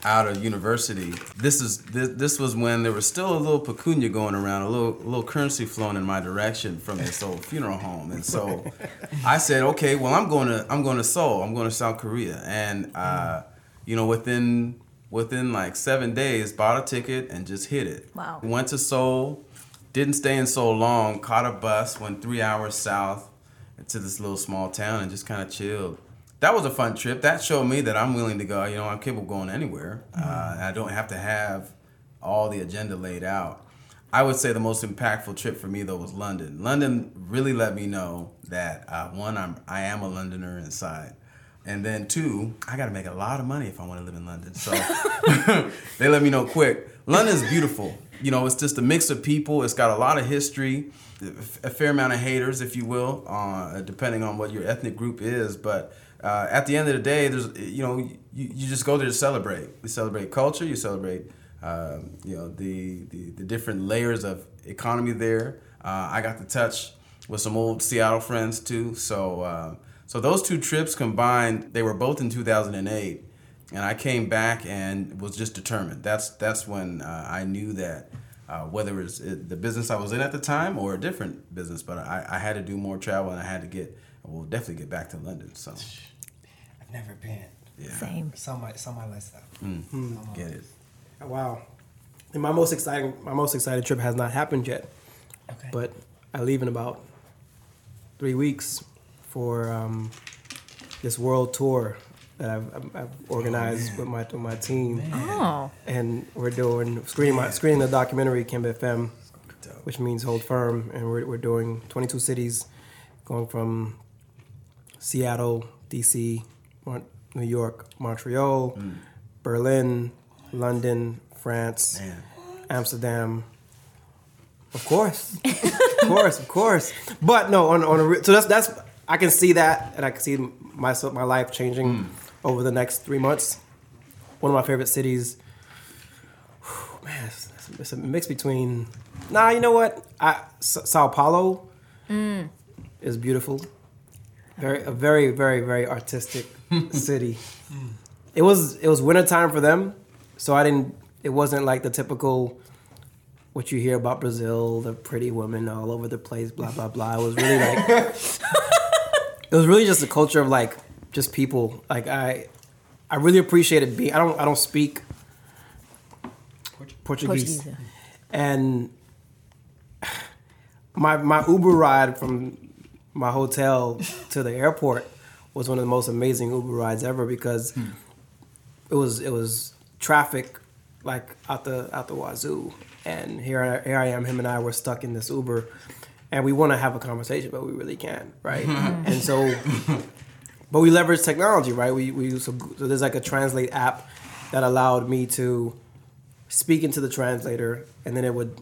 S5: out of university. This is this, this was when there was still a little pecunia going around, a little a little currency flowing in my direction from this old funeral home, and so I said, okay, well, I'm going to I'm going to Seoul, I'm going to South Korea, and uh, you know, within within like seven days, bought a ticket and just hit it.
S1: Wow.
S5: Went to Seoul, didn't stay in Seoul long, caught a bus, went three hours south to this little small town and just kind of chilled. That was a fun trip. That showed me that I'm willing to go. You know, I'm capable of going anywhere. Uh, I don't have to have all the agenda laid out. I would say the most impactful trip for me though was London. London really let me know that uh, one, I'm I am a Londoner inside, and then two, I got to make a lot of money if I want to live in London. So (laughs) they let me know quick. London's beautiful. You know, it's just a mix of people. It's got a lot of history, a fair amount of haters, if you will, uh, depending on what your ethnic group is. But uh, at the end of the day, there's you know you, you just go there to celebrate. You celebrate culture. You celebrate um, you know the, the the different layers of economy there. Uh, I got to touch with some old Seattle friends too. So uh, so those two trips combined, they were both in 2008 and I came back and was just determined. That's that's when uh, I knew that uh, whether it's it, the business I was in at the time or a different business, but I, I had to do more travel and I had to get well definitely get back to London. So
S3: I've never been.
S5: yeah,
S1: Same.
S3: It's on my, it's on my list, though.
S5: get it.
S4: wow. And my most exciting my most exciting trip has not happened yet,
S3: Okay.
S4: but I leave in about three weeks for um, this world tour that I've, I've- I've organized with my with my team,
S1: Oh.
S4: and we're doing screening my, screening the documentary Kenbe FEM, which means hold firm, and we're we're doing 22 cities, going from Seattle, DC, Mon- New York, Montreal, mm. Berlin, London, France,
S5: Man.
S4: Amsterdam. Of course, of course, of course. But no, on on a re- so that's that's I can see that, and I can see myself my life changing mm. over the next three months. One of my favorite cities. whew, Man, it's, it's a mix between. Nah, you know what? I, S- Sao Paulo mm. is beautiful. Very a very very very artistic (laughs) city. It was it was wintertime for them, so I didn't. It wasn't like the typical what you hear about Brazil, the pretty women all over the place, blah blah blah. It was really like (laughs) it was really just a culture of like just people. Like I I really appreciated being. I don't I don't speak Portuguese,
S1: Portuguese, yeah.
S4: and my my Uber ride from my hotel to the airport was one of the most amazing Uber rides ever because it was it was traffic like out the out the wazoo, and here I, here I am. Him and I were stuck in this Uber, and we want to have a conversation, but we really can't, right? (laughs) and so, but we leverage technology, right? We we use so, so there's like a translate app that allowed me to speak into the translator, and then it would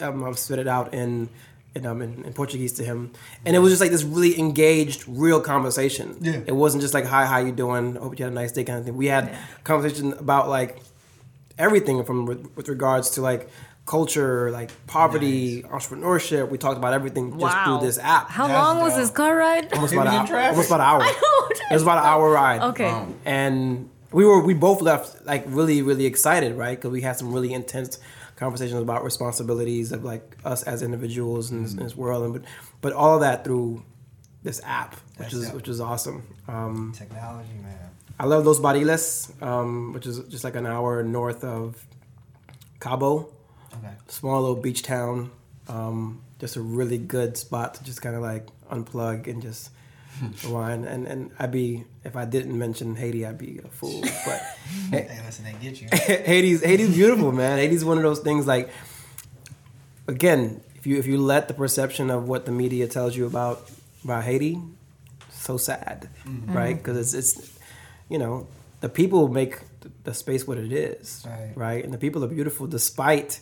S4: um, spit it out in in, um, in in Portuguese to him, and it was just like this really engaged, real conversation.
S3: Yeah.
S4: It wasn't just like "Hi, how you doing? Hope you had a nice day" kind of thing. We had conversation about like everything from with, with regards to like culture, like poverty, entrepreneurship. We talked about everything just through this app.
S1: How
S3: That's
S1: long was this car ride?
S4: almost about, an hour,
S3: traffic.
S4: almost about an hour. (laughs) It was about an hour ride.
S1: Okay.
S4: And we were we both left like really really excited, right? Because we had some really intense conversations about responsibilities of like us as individuals in, this, in this world, and but but all of that through this app, which
S3: That's
S4: is
S3: dope.
S4: which is awesome. Um,
S3: Technology, man.
S4: I love Los Barriles, um, which is just like an hour north of Cabo,
S3: Okay.
S4: small little beach town. Um, just a really good spot to just kind of like unplug and just rewind. And and I'd be if I didn't mention Haiti, I'd be a fool. But (laughs)
S3: Hey, listen, they get you. (laughs)
S4: Haiti's Haiti's beautiful, man. Haiti's one of those things like again, if you if you let the perception of what the media tells you about about Haiti, so sad, mm-hmm. right? Mm-hmm. Because it's it's you know the people make the space what it is,
S3: Right.
S4: And the people are beautiful despite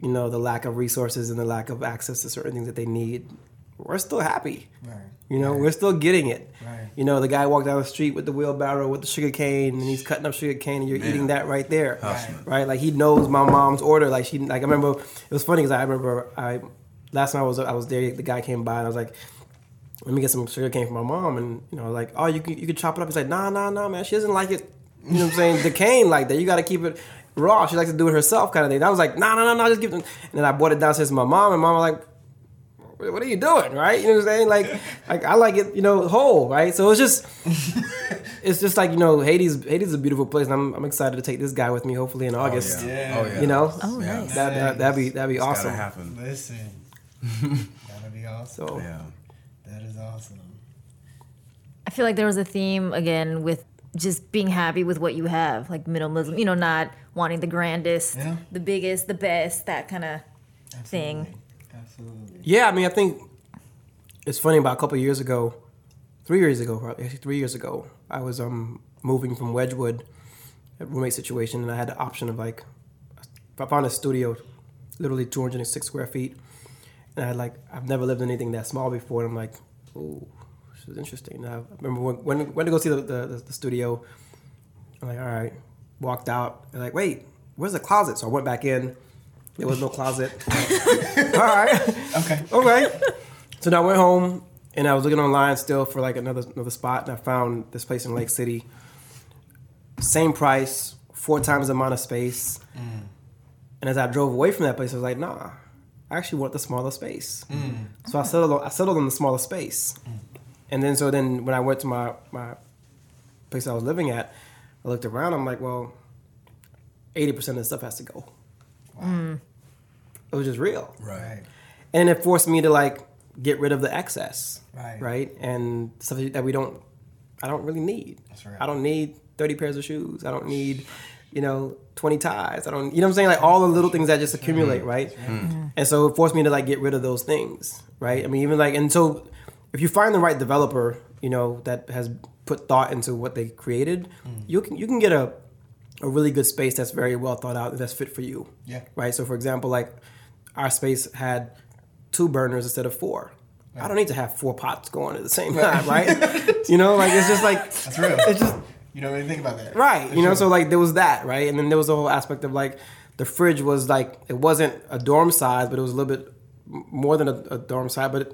S4: you know the lack of resources and the lack of access to certain things that they need. We're still happy.
S3: Right.
S4: You know, we're still getting it.
S3: Right.
S4: You know, the guy walked down the street with the wheelbarrow with the sugar cane, and he's cutting up sugar cane, and you're
S5: Man.
S4: eating that right there,
S5: Hustling.
S4: right? Like he knows my mom's order. Like she, like I remember, it was funny because I remember I last time I was I was there, the guy came by and I was like, let me get some sugar cane for my mom, and you know, like, oh, you can you can chop it up. He's like, nah, nah, nah, man, she doesn't like it. You know what I'm saying? The cane like that. You got to keep it raw. She likes to do it herself, kind of thing. I was like, nah, nah, nah, nah, just give them. And then I brought it downstairs to my mom, and mom was like what are you doing, right? You know what I'm saying? Like, (laughs) like I like it, you know, whole, right? So it's just, (laughs) it's just like you know, Haiti's Haiti's a beautiful place, and I'm, I'm excited to take this guy with me, hopefully in oh, August.
S5: Oh yeah.
S3: Yeah.
S5: Oh yeah.
S4: You know,
S1: oh, oh,
S5: Yeah.
S1: nice.
S4: that, that that'd be that'd be
S5: It's
S4: awesome.
S5: gotta happen.
S3: Listen. (laughs) That'll be awesome.
S4: So
S5: Yeah.
S3: That is awesome.
S1: I feel like there was a theme again with just being happy with what you have, like minimalism. You know, not wanting the grandest,
S3: Yeah.
S1: the biggest, the best, that kind of thing.
S3: Absolutely.
S4: Yeah, I mean, I think it's funny. About a couple years ago, three years ago, probably actually three years ago, I was um moving from Wedgwood, roommate situation, and I had the option of like, I found a studio, literally 206 square feet, and I had like I've never lived in anything that small before, and I'm like, oh, this is interesting. And I remember when when went to go see the, the, the studio. I'm like, all right, walked out. They're like, wait, where's the closet? So I went back in. There was no closet. (laughs) all right.
S3: Okay.
S4: Okay. So then I went home and I was looking online still for like another another spot and I found this place in Lake City. Same price, four times the amount of space. Mm. And as I drove away from that place, I was like, nah, I actually want the smaller space. Mm. So I settled on, I settled on the smaller space. Mm. And then so then when I went to my my place I was living at, I looked around, I'm like, well, 80% of the stuff has to go. It was just real
S5: Right.
S4: and it forced me to like get rid of the excess,
S3: Right.
S4: Right, and stuff that we don't, I don't really need.
S3: That's right.
S4: I don't need thirty pairs of shoes. I don't need, you know, twenty ties. I don't, you know, what I'm saying like all the little things that just accumulate, right? Mm-hmm. And so it forced me to like get rid of those things, right? I mean, even like, and so if you find the right developer, you know, that has put thought into what they created, mm. you can you can get a a really good space that's very well thought out that's fit for you.
S3: Yeah.
S4: Right. So for example, like our space had two burners instead of four. I don't need to have four pots going at the same time, right? you know, like it's just like
S3: That's real.
S4: it's just
S3: You don't really think about that.
S4: right. You know,
S3: That's
S4: so like there was that, right? And then there was the whole aspect of like the fridge was like it wasn't a dorm size, but it was a little bit more than a, a dorm size. But at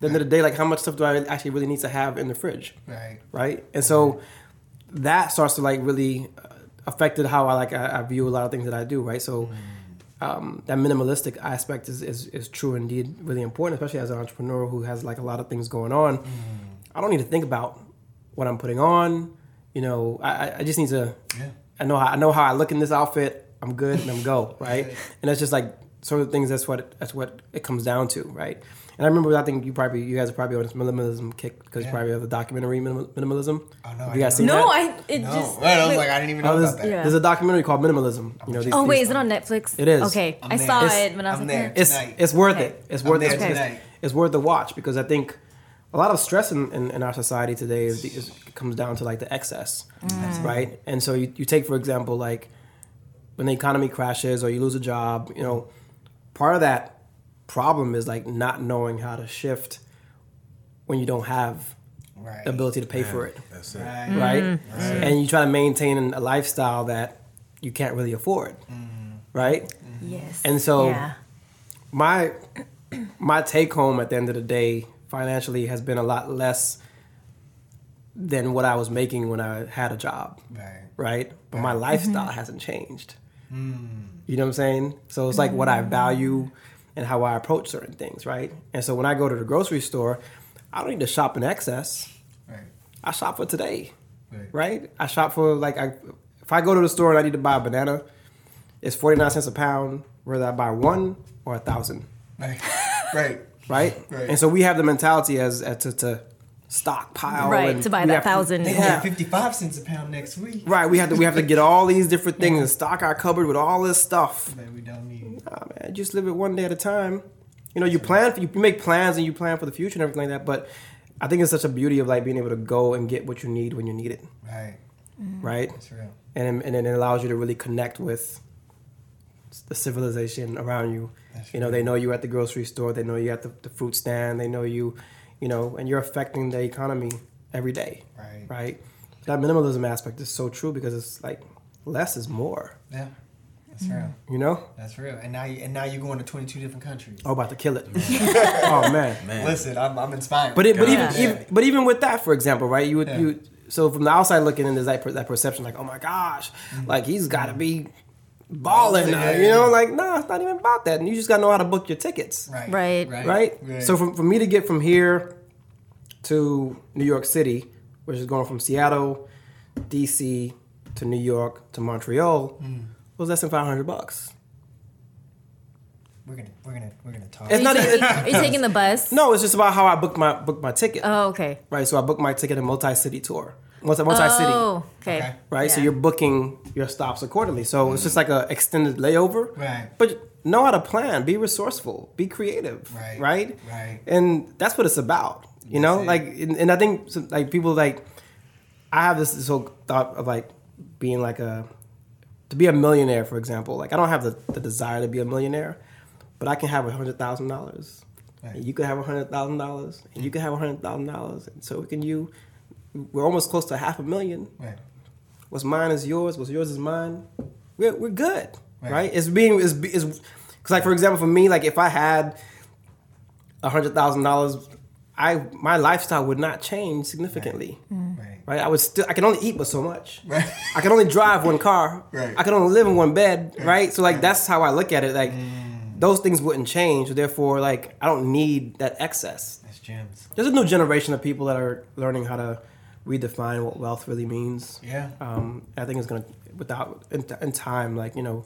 S4: the end of the day, like how much stuff do I actually really need to have in the fridge?
S3: Right.
S4: right? And so that starts to like really uh, affected how I like I, I view a lot of things that I do, right? So um, that minimalistic aspect is, is is true indeed, really important, especially as an entrepreneur who has like a lot of things going on. I don't need to think about what I'm putting on. You know, I, I- I just need to.
S3: Yeah.
S4: I know how I know how I look in this outfit. I'm good and I'm go (laughs) right, and that's just like sort of things. That's what that's what it comes down to, right? And I remember I think you probably you guys are probably on this minimalism kick because
S3: Yeah.
S4: you probably have the documentary Minimal- minimalism.
S3: Oh, no,
S4: Have
S3: I
S4: you guys
S3: didn't
S4: seen
S1: No,
S4: that?
S1: I it
S3: No.
S1: just.
S3: Right, I was
S1: wait.
S3: like, I didn't even oh, know
S4: Oh,
S3: about that.
S1: Yeah.
S4: there's a documentary called Minimalism. You know, these,
S1: oh wait,
S4: these-
S1: is it on Netflix?
S4: It is.
S1: Okay,
S3: I'm
S1: I saw
S4: It's-
S1: it when I was
S3: I'm
S1: like,
S3: there.
S4: It's
S3: tonight.
S4: it's worth
S1: Okay.
S4: it. It's
S3: I'm
S4: worth
S3: there
S4: it. It's, it's worth the watch because I think a lot of stress in, in, in our society today is, is comes down to like the excess, mm. right? And so you, you take for example like when the economy crashes or you lose a job, you know, part of that problem is like not knowing how to shift when you don't have
S3: Right.
S4: the ability to pay for it,
S5: That's it.
S3: Right.
S4: right?
S3: Mm-hmm.
S4: And you try to maintain a lifestyle that you can't really afford, mm-hmm. right? Mm-hmm.
S1: yes.
S4: And so
S1: yeah.
S4: my (clears throat) my take home at the end of the day financially has been a lot less than what I was making when I had a job,
S3: Right.
S4: right? But my lifestyle mm-hmm. hasn't changed. Mm. You know what I'm saying? So it's like what I value and how I approach certain things, right? And so when I go to the grocery store, I don't need to shop in excess.
S3: Right.
S4: I shop for today,
S3: Right.
S4: right? I shop for like I if I go to the store and I need to buy a banana, it's 49 cents a pound whether I buy one or a thousand
S3: Right. (laughs) right.
S4: right?
S3: Right.
S4: And so we have the mentality as, as to, to stockpile,
S1: Right,
S4: and
S1: to buy
S4: we
S1: that
S4: have to-
S1: thousand.
S3: They
S4: Yeah.
S3: yeah. 55 cents a pound next week.
S4: Right, we have to we have to get all these different things and stock our cupboard with all this stuff.
S3: That we don't need.
S4: Nah, man, just live it one day at a time. You know, you plan for you make plans and you plan for the future and everything like that. But I think it's such a beauty of like being able to go and get what you need when you need it,
S3: Right. Mm-hmm.
S4: right?
S3: That's real.
S4: And and it allows you to really connect with the civilization around you.
S3: That's
S4: You know, they know you at the grocery store, they know you at the, the fruit stand, they know you, you know, and you're affecting the economy every day.
S3: Right.
S4: Right. That minimalism aspect is so true because it's like less is more.
S3: Yeah. That's real.
S4: You know?
S3: That's real. And now you and now you're going to 22 different countries.
S4: Oh, about to kill it. (laughs) oh man.
S5: Man.
S3: Listen, I'm, I'm inspired.
S4: But it, but even,
S3: Yeah.
S4: even but even with that, for example, right? You would
S3: Yeah.
S4: you so from the outside looking in, there's that per, that perception like, oh my gosh,
S3: Mm-hmm.
S4: like he's got to be balling, now,
S3: Yeah,
S4: you know? Like, nah, it's not even about that. And you just got to know how to book your tickets,
S3: Right.
S1: Right.
S4: right?
S3: Right.
S4: So for, for me to get from here to New York City, which is going from Seattle, DC to New York to Montreal,
S3: Mm.
S4: was less than five hundred bucks.
S3: We're gonna we're gonna we're gonna talk.
S4: It's not even.
S1: Are you taking the bus?
S4: No, it's just about how I booked my booked my ticket.
S1: Oh, okay.
S4: right. So I booked my ticket a multi-city tour, multi multi-city.
S1: Oh, okay.
S3: Okay.
S4: right? So you're booking your stops accordingly. So it's just like a extended layover.
S3: Right.
S4: But know how to plan, be resourceful, be creative.
S3: Right.
S4: Right.
S3: Right.
S4: And that's what it's about. You know,
S3: it.
S4: like, and, and I think some- like people like, I have this, this whole thought of like being like a, to be a millionaire, for example. Like I don't have the, the desire to be a millionaire, but I can have a hundred thousand dollars.
S3: Right.
S4: And you could have a hundred thousand dollars, and you could have a hundred thousand dollars, and so can you. We're almost close to half a million
S3: Right.
S4: what's mine is yours, what's yours is mine. We're, we're good,
S3: Right.
S4: right? It's being is is because like for example for me like if I had a hundred thousand dollars, I my lifestyle would not change significantly,
S3: Right.
S4: right? I would still I can only eat but so much. (laughs)
S3: Right.
S4: I can only drive one car.
S3: Right.
S4: I can only live in one bed, right? So like that's how I look at it. Like
S3: Mm.
S4: those things wouldn't change. Therefore, like I don't need that excess.
S3: That's gems.
S4: There's a new generation of people that are learning how to redefine what wealth really means
S3: Yeah.
S4: um, I think it's gonna without in, in time, like you know,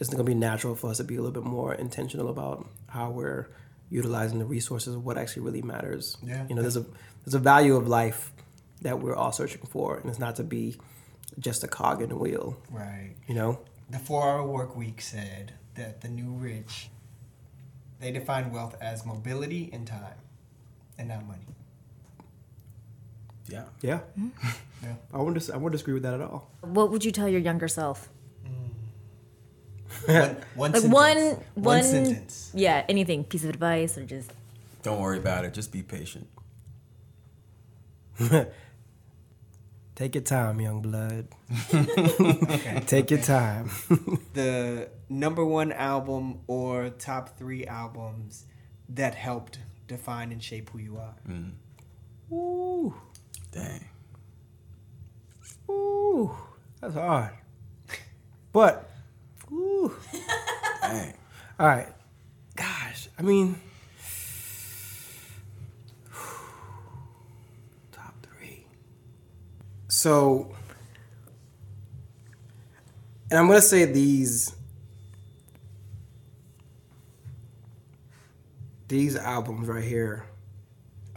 S4: it's gonna be natural for us to be a little bit more intentional about how we're utilizing the resources of what actually really matters.
S3: Yeah.
S4: You know, there's a there's a value of life that we're all searching for, and it's not to be just a cog in the wheel.
S3: Right.
S4: You know.
S3: The four hour work week said that the new rich they define wealth as mobility and time and not money.
S5: Yeah.
S4: Yeah. Hmm? (laughs)
S3: Yeah.
S4: I wouldn't. dis- I wouldn't disagree with that at all.
S1: What would you tell your younger self? Hmm.
S3: One, one
S1: Like
S3: sentence.
S1: one, one,
S3: sentence.
S1: Yeah, anything. Piece of advice or just.
S5: Don't worry about it. Just be patient. (laughs)
S4: Take your time, young blood.
S3: Okay. (laughs)
S4: Take your time.
S3: the number one album or top three albums that helped define and shape who you are. Hmm.
S4: Ooh,
S5: Dang.
S4: ooh, that's hard. But, ooh.
S5: Dang.
S4: All right. Gosh, I mean, top three. So, and I'm gonna say these these albums right here.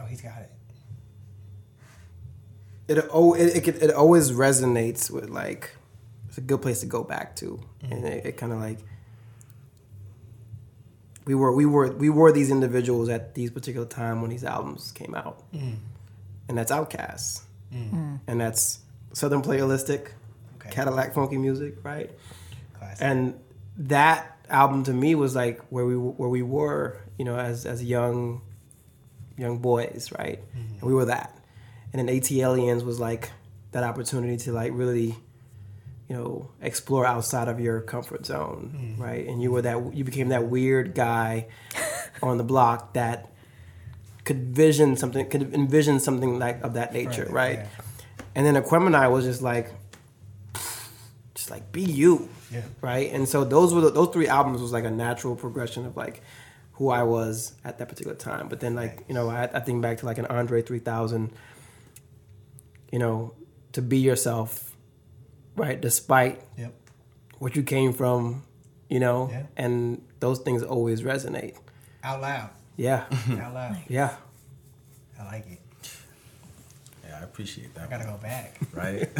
S3: Oh, he's got it.
S4: It oh it it, it always resonates with like it's a good place to go back to, mm-hmm. and it, it kind of like we were we were we were these individuals at these particular time when these albums came out, mm. and that's Outkast, mm. Mm. and that's Southern Playalistic,
S3: Okay.
S4: Cadillac funky music, right?
S3: Classic.
S4: And that album to me was like where we where we were, you know, as as young young boys, right? Mm-hmm. And we were that. And then ATLiens was like that opportunity to like really, you know, explore outside of your comfort zone, mm-hmm. right? And you were that you became that weird guy (laughs) on the block that could vision something, could envision something like of that nature,
S3: Right,
S4: right?
S3: yeah.
S4: And then Aquemini was just like, just like be you,
S3: Yeah.
S4: right? And so those were the, those three albums was like a natural progression of like who I was at that particular time. But then like you know I, I think back to like an Andre three thousand, you know, to be yourself, right? Despite
S3: Yep.
S4: what you came from, you know,
S3: Yeah.
S4: and those things always resonate.
S3: Out loud.
S4: Yeah, (laughs)
S3: Out loud.
S4: yeah.
S3: I like it.
S5: Yeah, I appreciate that.
S3: I gotta go back.
S5: right? (laughs)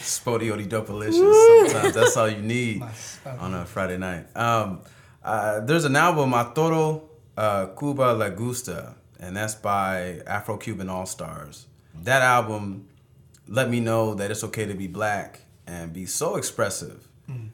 S5: Spottieottiedopaliscious. Sometimes that's all you need on a Friday night. Um, uh, there's an album, A Toda uh, Cuba Le Gusta, and that's by Afro Cuban All Stars. That album let me know that it's okay to be black and be so expressive.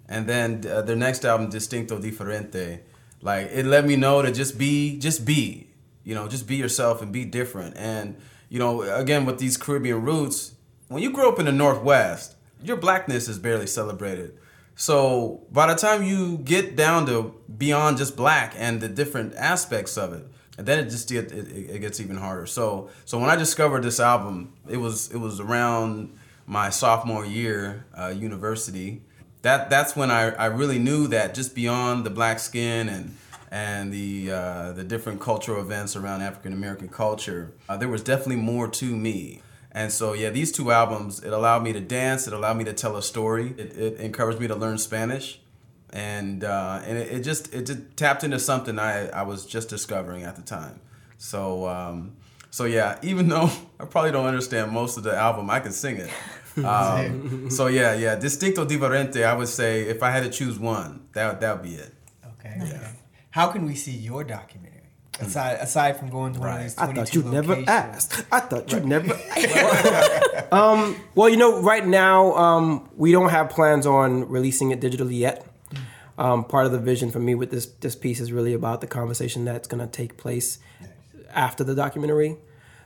S5: And then uh, their next album, Distinto Diferente, like it let me know to just be, just be, you know, just be yourself and be different. And you know, again with these Caribbean roots, when you grow up in the Northwest, your blackness is barely celebrated. So by the time you get down to beyond just black and the different aspects of it, and then it just it, it it gets even harder. So so when I discovered this album, it was it was around my sophomore year, uh, university. That that's when I, I really knew that just beyond the black skin and and the uh, the different cultural events around African American culture, uh, there was definitely more to me. And so, yeah, these two albums, it allowed me to dance, it allowed me to tell a story, it, it encouraged me to learn Spanish, and uh, and it, it just it just tapped into something I, I was just discovering at the time. So um, so yeah, (laughs) even though I probably don't understand most of the album, I can sing it. (laughs) Um, so yeah, yeah, Distinto Diferente, I would say if I had to choose one, that that would be it.
S3: Okay. okay. How can we see your documentary? Aside aside from going to one of these
S4: I thought you'd never
S3: locations.
S4: asked. I thought you'd never. (laughs) um, well, you know, right now um, we don't have plans on releasing it digitally yet. Um, part of the vision for me with this this piece is really about the conversation that's going to take place after the documentary.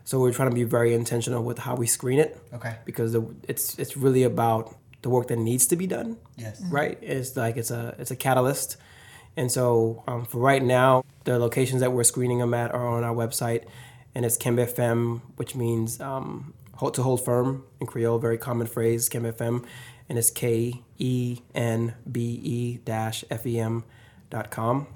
S4: So we're trying to be very intentional with how we screen it.
S3: Okay.
S4: Because the, it's it's really about the work that needs to be done
S3: Yes.
S4: right? It's like it's a it's a catalyst, and so um, for right now, the locations that we're screening them at are on our website, and it's Kenbe FEM, which means um, hold to hold firm in Creole, very common phrase, Kenbe FEM, and it's K E N B E dash F E M dot com.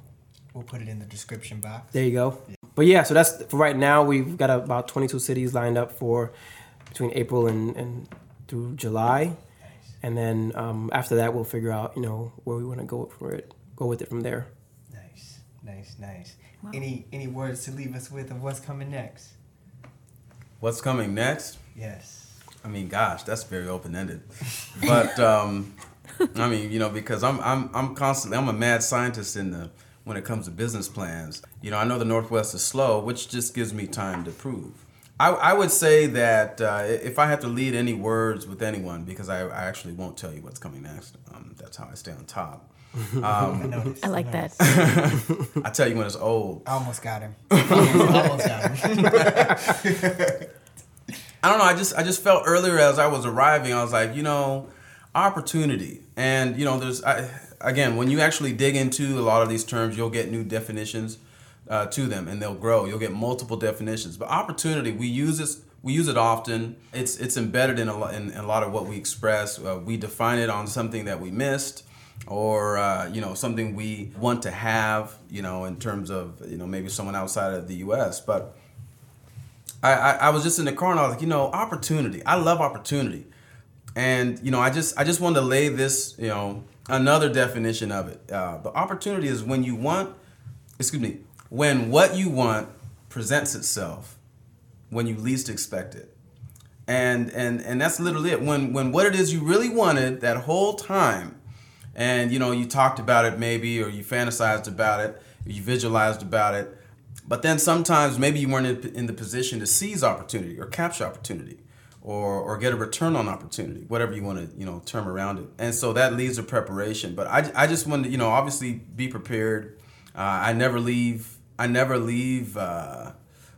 S3: We'll put it in the description box.
S4: There you go. But yeah, so that's for right now. We've got about 22 cities lined up for between April and, and through July, and then um, after that, we'll figure out you know where we want to go for it, go with it from there.
S3: Nice, nice, nice. any any words to leave us with of what's coming next?
S5: What's coming next?
S3: Yes.
S5: I mean, gosh, that's very open ended. But (laughs) um, I mean, you know, because I'm I'm I'm constantly I'm a mad scientist in the when it comes to business plans. You know, I know the Northwest is slow, which just gives me time to prove. I, I would say that uh, if I have to lead any words with anyone, because I, I actually won't tell you what's coming next. Um, that's how I stay on top. (laughs)
S3: I.
S1: I like
S3: noticed.
S1: that. (laughs)
S5: I tell you when it's old.
S3: I almost got him. almost got him.
S5: I don't know. I just I just felt earlier as I was arriving, I was like, you know, opportunity, and you know, there's I, again when you actually dig into a lot of these terms, you'll get new definitions uh, to them, and they'll grow. You'll get multiple definitions, but opportunity we use this. We use it often. It's it's embedded in a lot in, in a lot of what we express. Uh, we define it on something that we missed, or uh, you know something we want to have. You know, in terms of you know maybe someone outside of the U.S. But I, I, I was just in the car and I was like, you know, opportunity. I love opportunity, and you know, I just I just wanted to lay this, you know, another definition of it. Uh, the opportunity is when you want, excuse me, when what you want presents itself when you least expect it, and and and that's literally it. When when what it is you really wanted that whole time, and you know, you talked about it maybe, or you fantasized about it, you visualized about it but then sometimes maybe you weren't in- the position to seize opportunity or capture opportunity or, or get a return on opportunity, whatever you want to, you know, term around it. And so that leads to preparation. But I, I just want to, you know, obviously be prepared. Uh, I never leave, I never leave uh,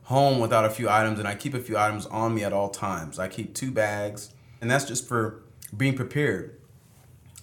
S5: home without a few items and I keep a few items on me at all times. I keep two bags and that's just for being prepared.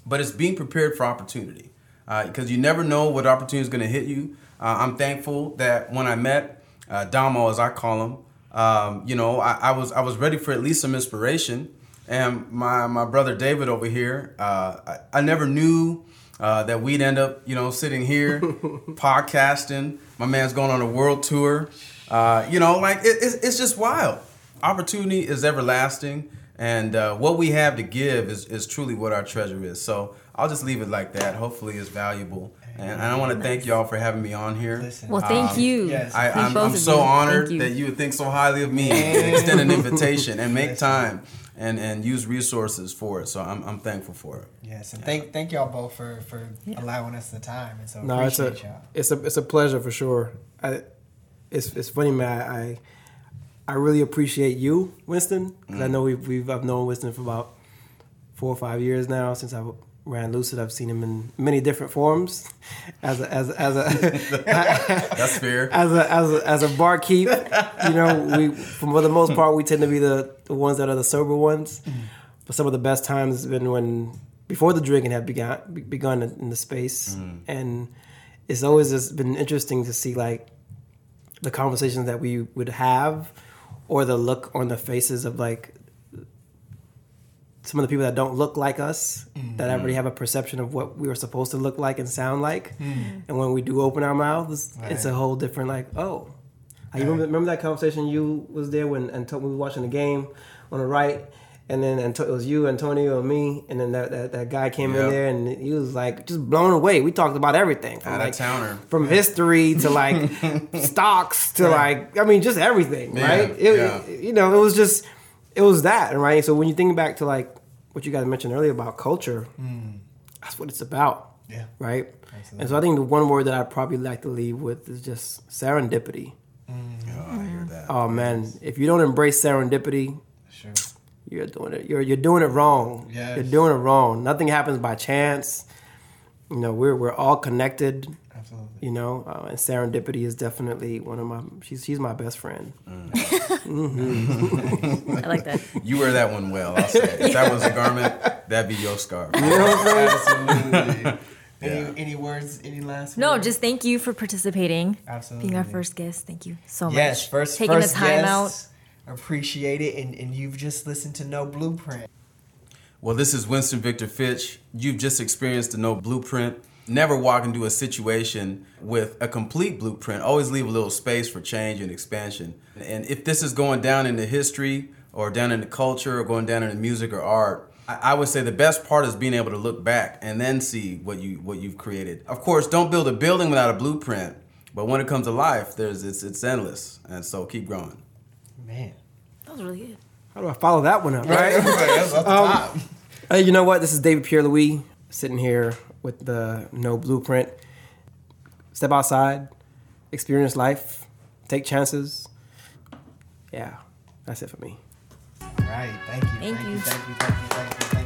S5: But it's being prepared for opportunity because you never know what opportunity is going to hit you. Uh, I'm thankful that when I met uh, Damo, as I call him, um, you know, I, I, was I was ready for at least some inspiration. And my my brother David over here, uh, I, I never knew uh, that we'd end up, you know, sitting here (laughs) podcasting. My man's going on a world tour. Uh, you know, like it, it's, it's just wild. Opportunity is everlasting, and uh, what we have to give is, is truly what our treasure is. So I'll just leave it like that. Hopefully, it's valuable. And I want to thank y'all for having me on here.
S3: Listen.
S1: Well, thank
S5: Um,
S1: you.
S3: yes.
S5: I,
S1: Thank
S5: I'm, I'm so
S1: you.
S5: honored
S1: you.
S5: that you would think so highly of me and extend an invitation and make time and, and use resources for it. So I'm, I'm thankful for it.
S3: Yes, and thank thank y'all both for for allowing us the time, and so
S4: No, it's a
S3: appreciate y'all.
S4: it's a it's a pleasure for sure. I, it's it's funny, man. I I really appreciate you, Winston, because I know we've, we've I've known Winston for about four or five years now since I ran Lucid. I've seen him in many different forms, as a, as a, as a (laughs)
S5: That's fair. (laughs)
S4: as a as a as a barkeep. You know, we for the most part we tend to be the, the ones that are the sober ones. Mm. But some of the best times has been when before the drinking had begun be- begun in, the space, mm. and it's always just been interesting to see like the conversations that we would have, or the look on the faces of like some of the people that don't look like us that mm-hmm. already have a perception of what we were supposed to look like and sound like. Mm-hmm. And when we do open our mouths it's a whole different like oh. You remember, remember that conversation you was there when Anto- we were watching the game on the right and then it was you Antonio and me and then that, that, that guy came in there and he was like just blown away. We talked about everything from
S5: Out
S4: like
S5: towner.
S4: from history to like (laughs) stocks to like I mean just everything,
S5: Yeah,
S4: right?
S5: Yeah.
S4: it- you know, it was just it was that, right? So when you think back to like what you guys mentioned earlier about culture, mm. that's what it's about,
S3: Yeah.
S4: right? And so I think the one word that I'd probably like to leave with is just serendipity. Mm.
S5: Oh, I hear that.
S4: Oh man, if you don't embrace serendipity,
S3: Sure.
S4: you're doing it. You're you're doing it wrong.
S3: Yes.
S4: You're doing it wrong. Nothing happens by chance. You know, we're we're all connected.
S3: Absolutely.
S4: You know, uh, and serendipity is definitely one of my. She's she's my best friend. (laughs)
S1: I like that.
S5: You wear that one well, I'll say. If that was a garment, that'd be your scarf.
S3: you know what i'm
S5: Yeah.
S3: any words? Any last?
S1: No,
S3: words?
S1: just thank you for participating.
S3: Absolutely.
S1: Being our first guest. Thank you so much.
S3: yes. First
S1: taking
S3: first
S1: the time
S3: guest, Appreciate it, and and you've just listened to No Blueprint.
S5: Well, this is Winston Victor Fitch. You've just experienced the no blueprint. Never walk into a situation with a complete blueprint. Always leave a little space for change and expansion. And if this is going down into history or down into culture or going down into music or art, I I would say the best part is being able to look back and then see what you what you've created. Of course, don't build a building without a blueprint, But when it comes to life, there's it's it's endless, and so keep growing.
S3: Man.
S1: That was really good.
S4: How do I follow that one up? Right. (laughs)
S3: That's off the um, top.
S4: Hey, you know what? This is David Pierre Louis sitting here with the No Blueprint. Step outside, experience life, take chances. Yeah, that's it for me.
S3: Right. Thank you.
S1: Thank you.
S3: Thank you. Thank you. Thank you. Thank you.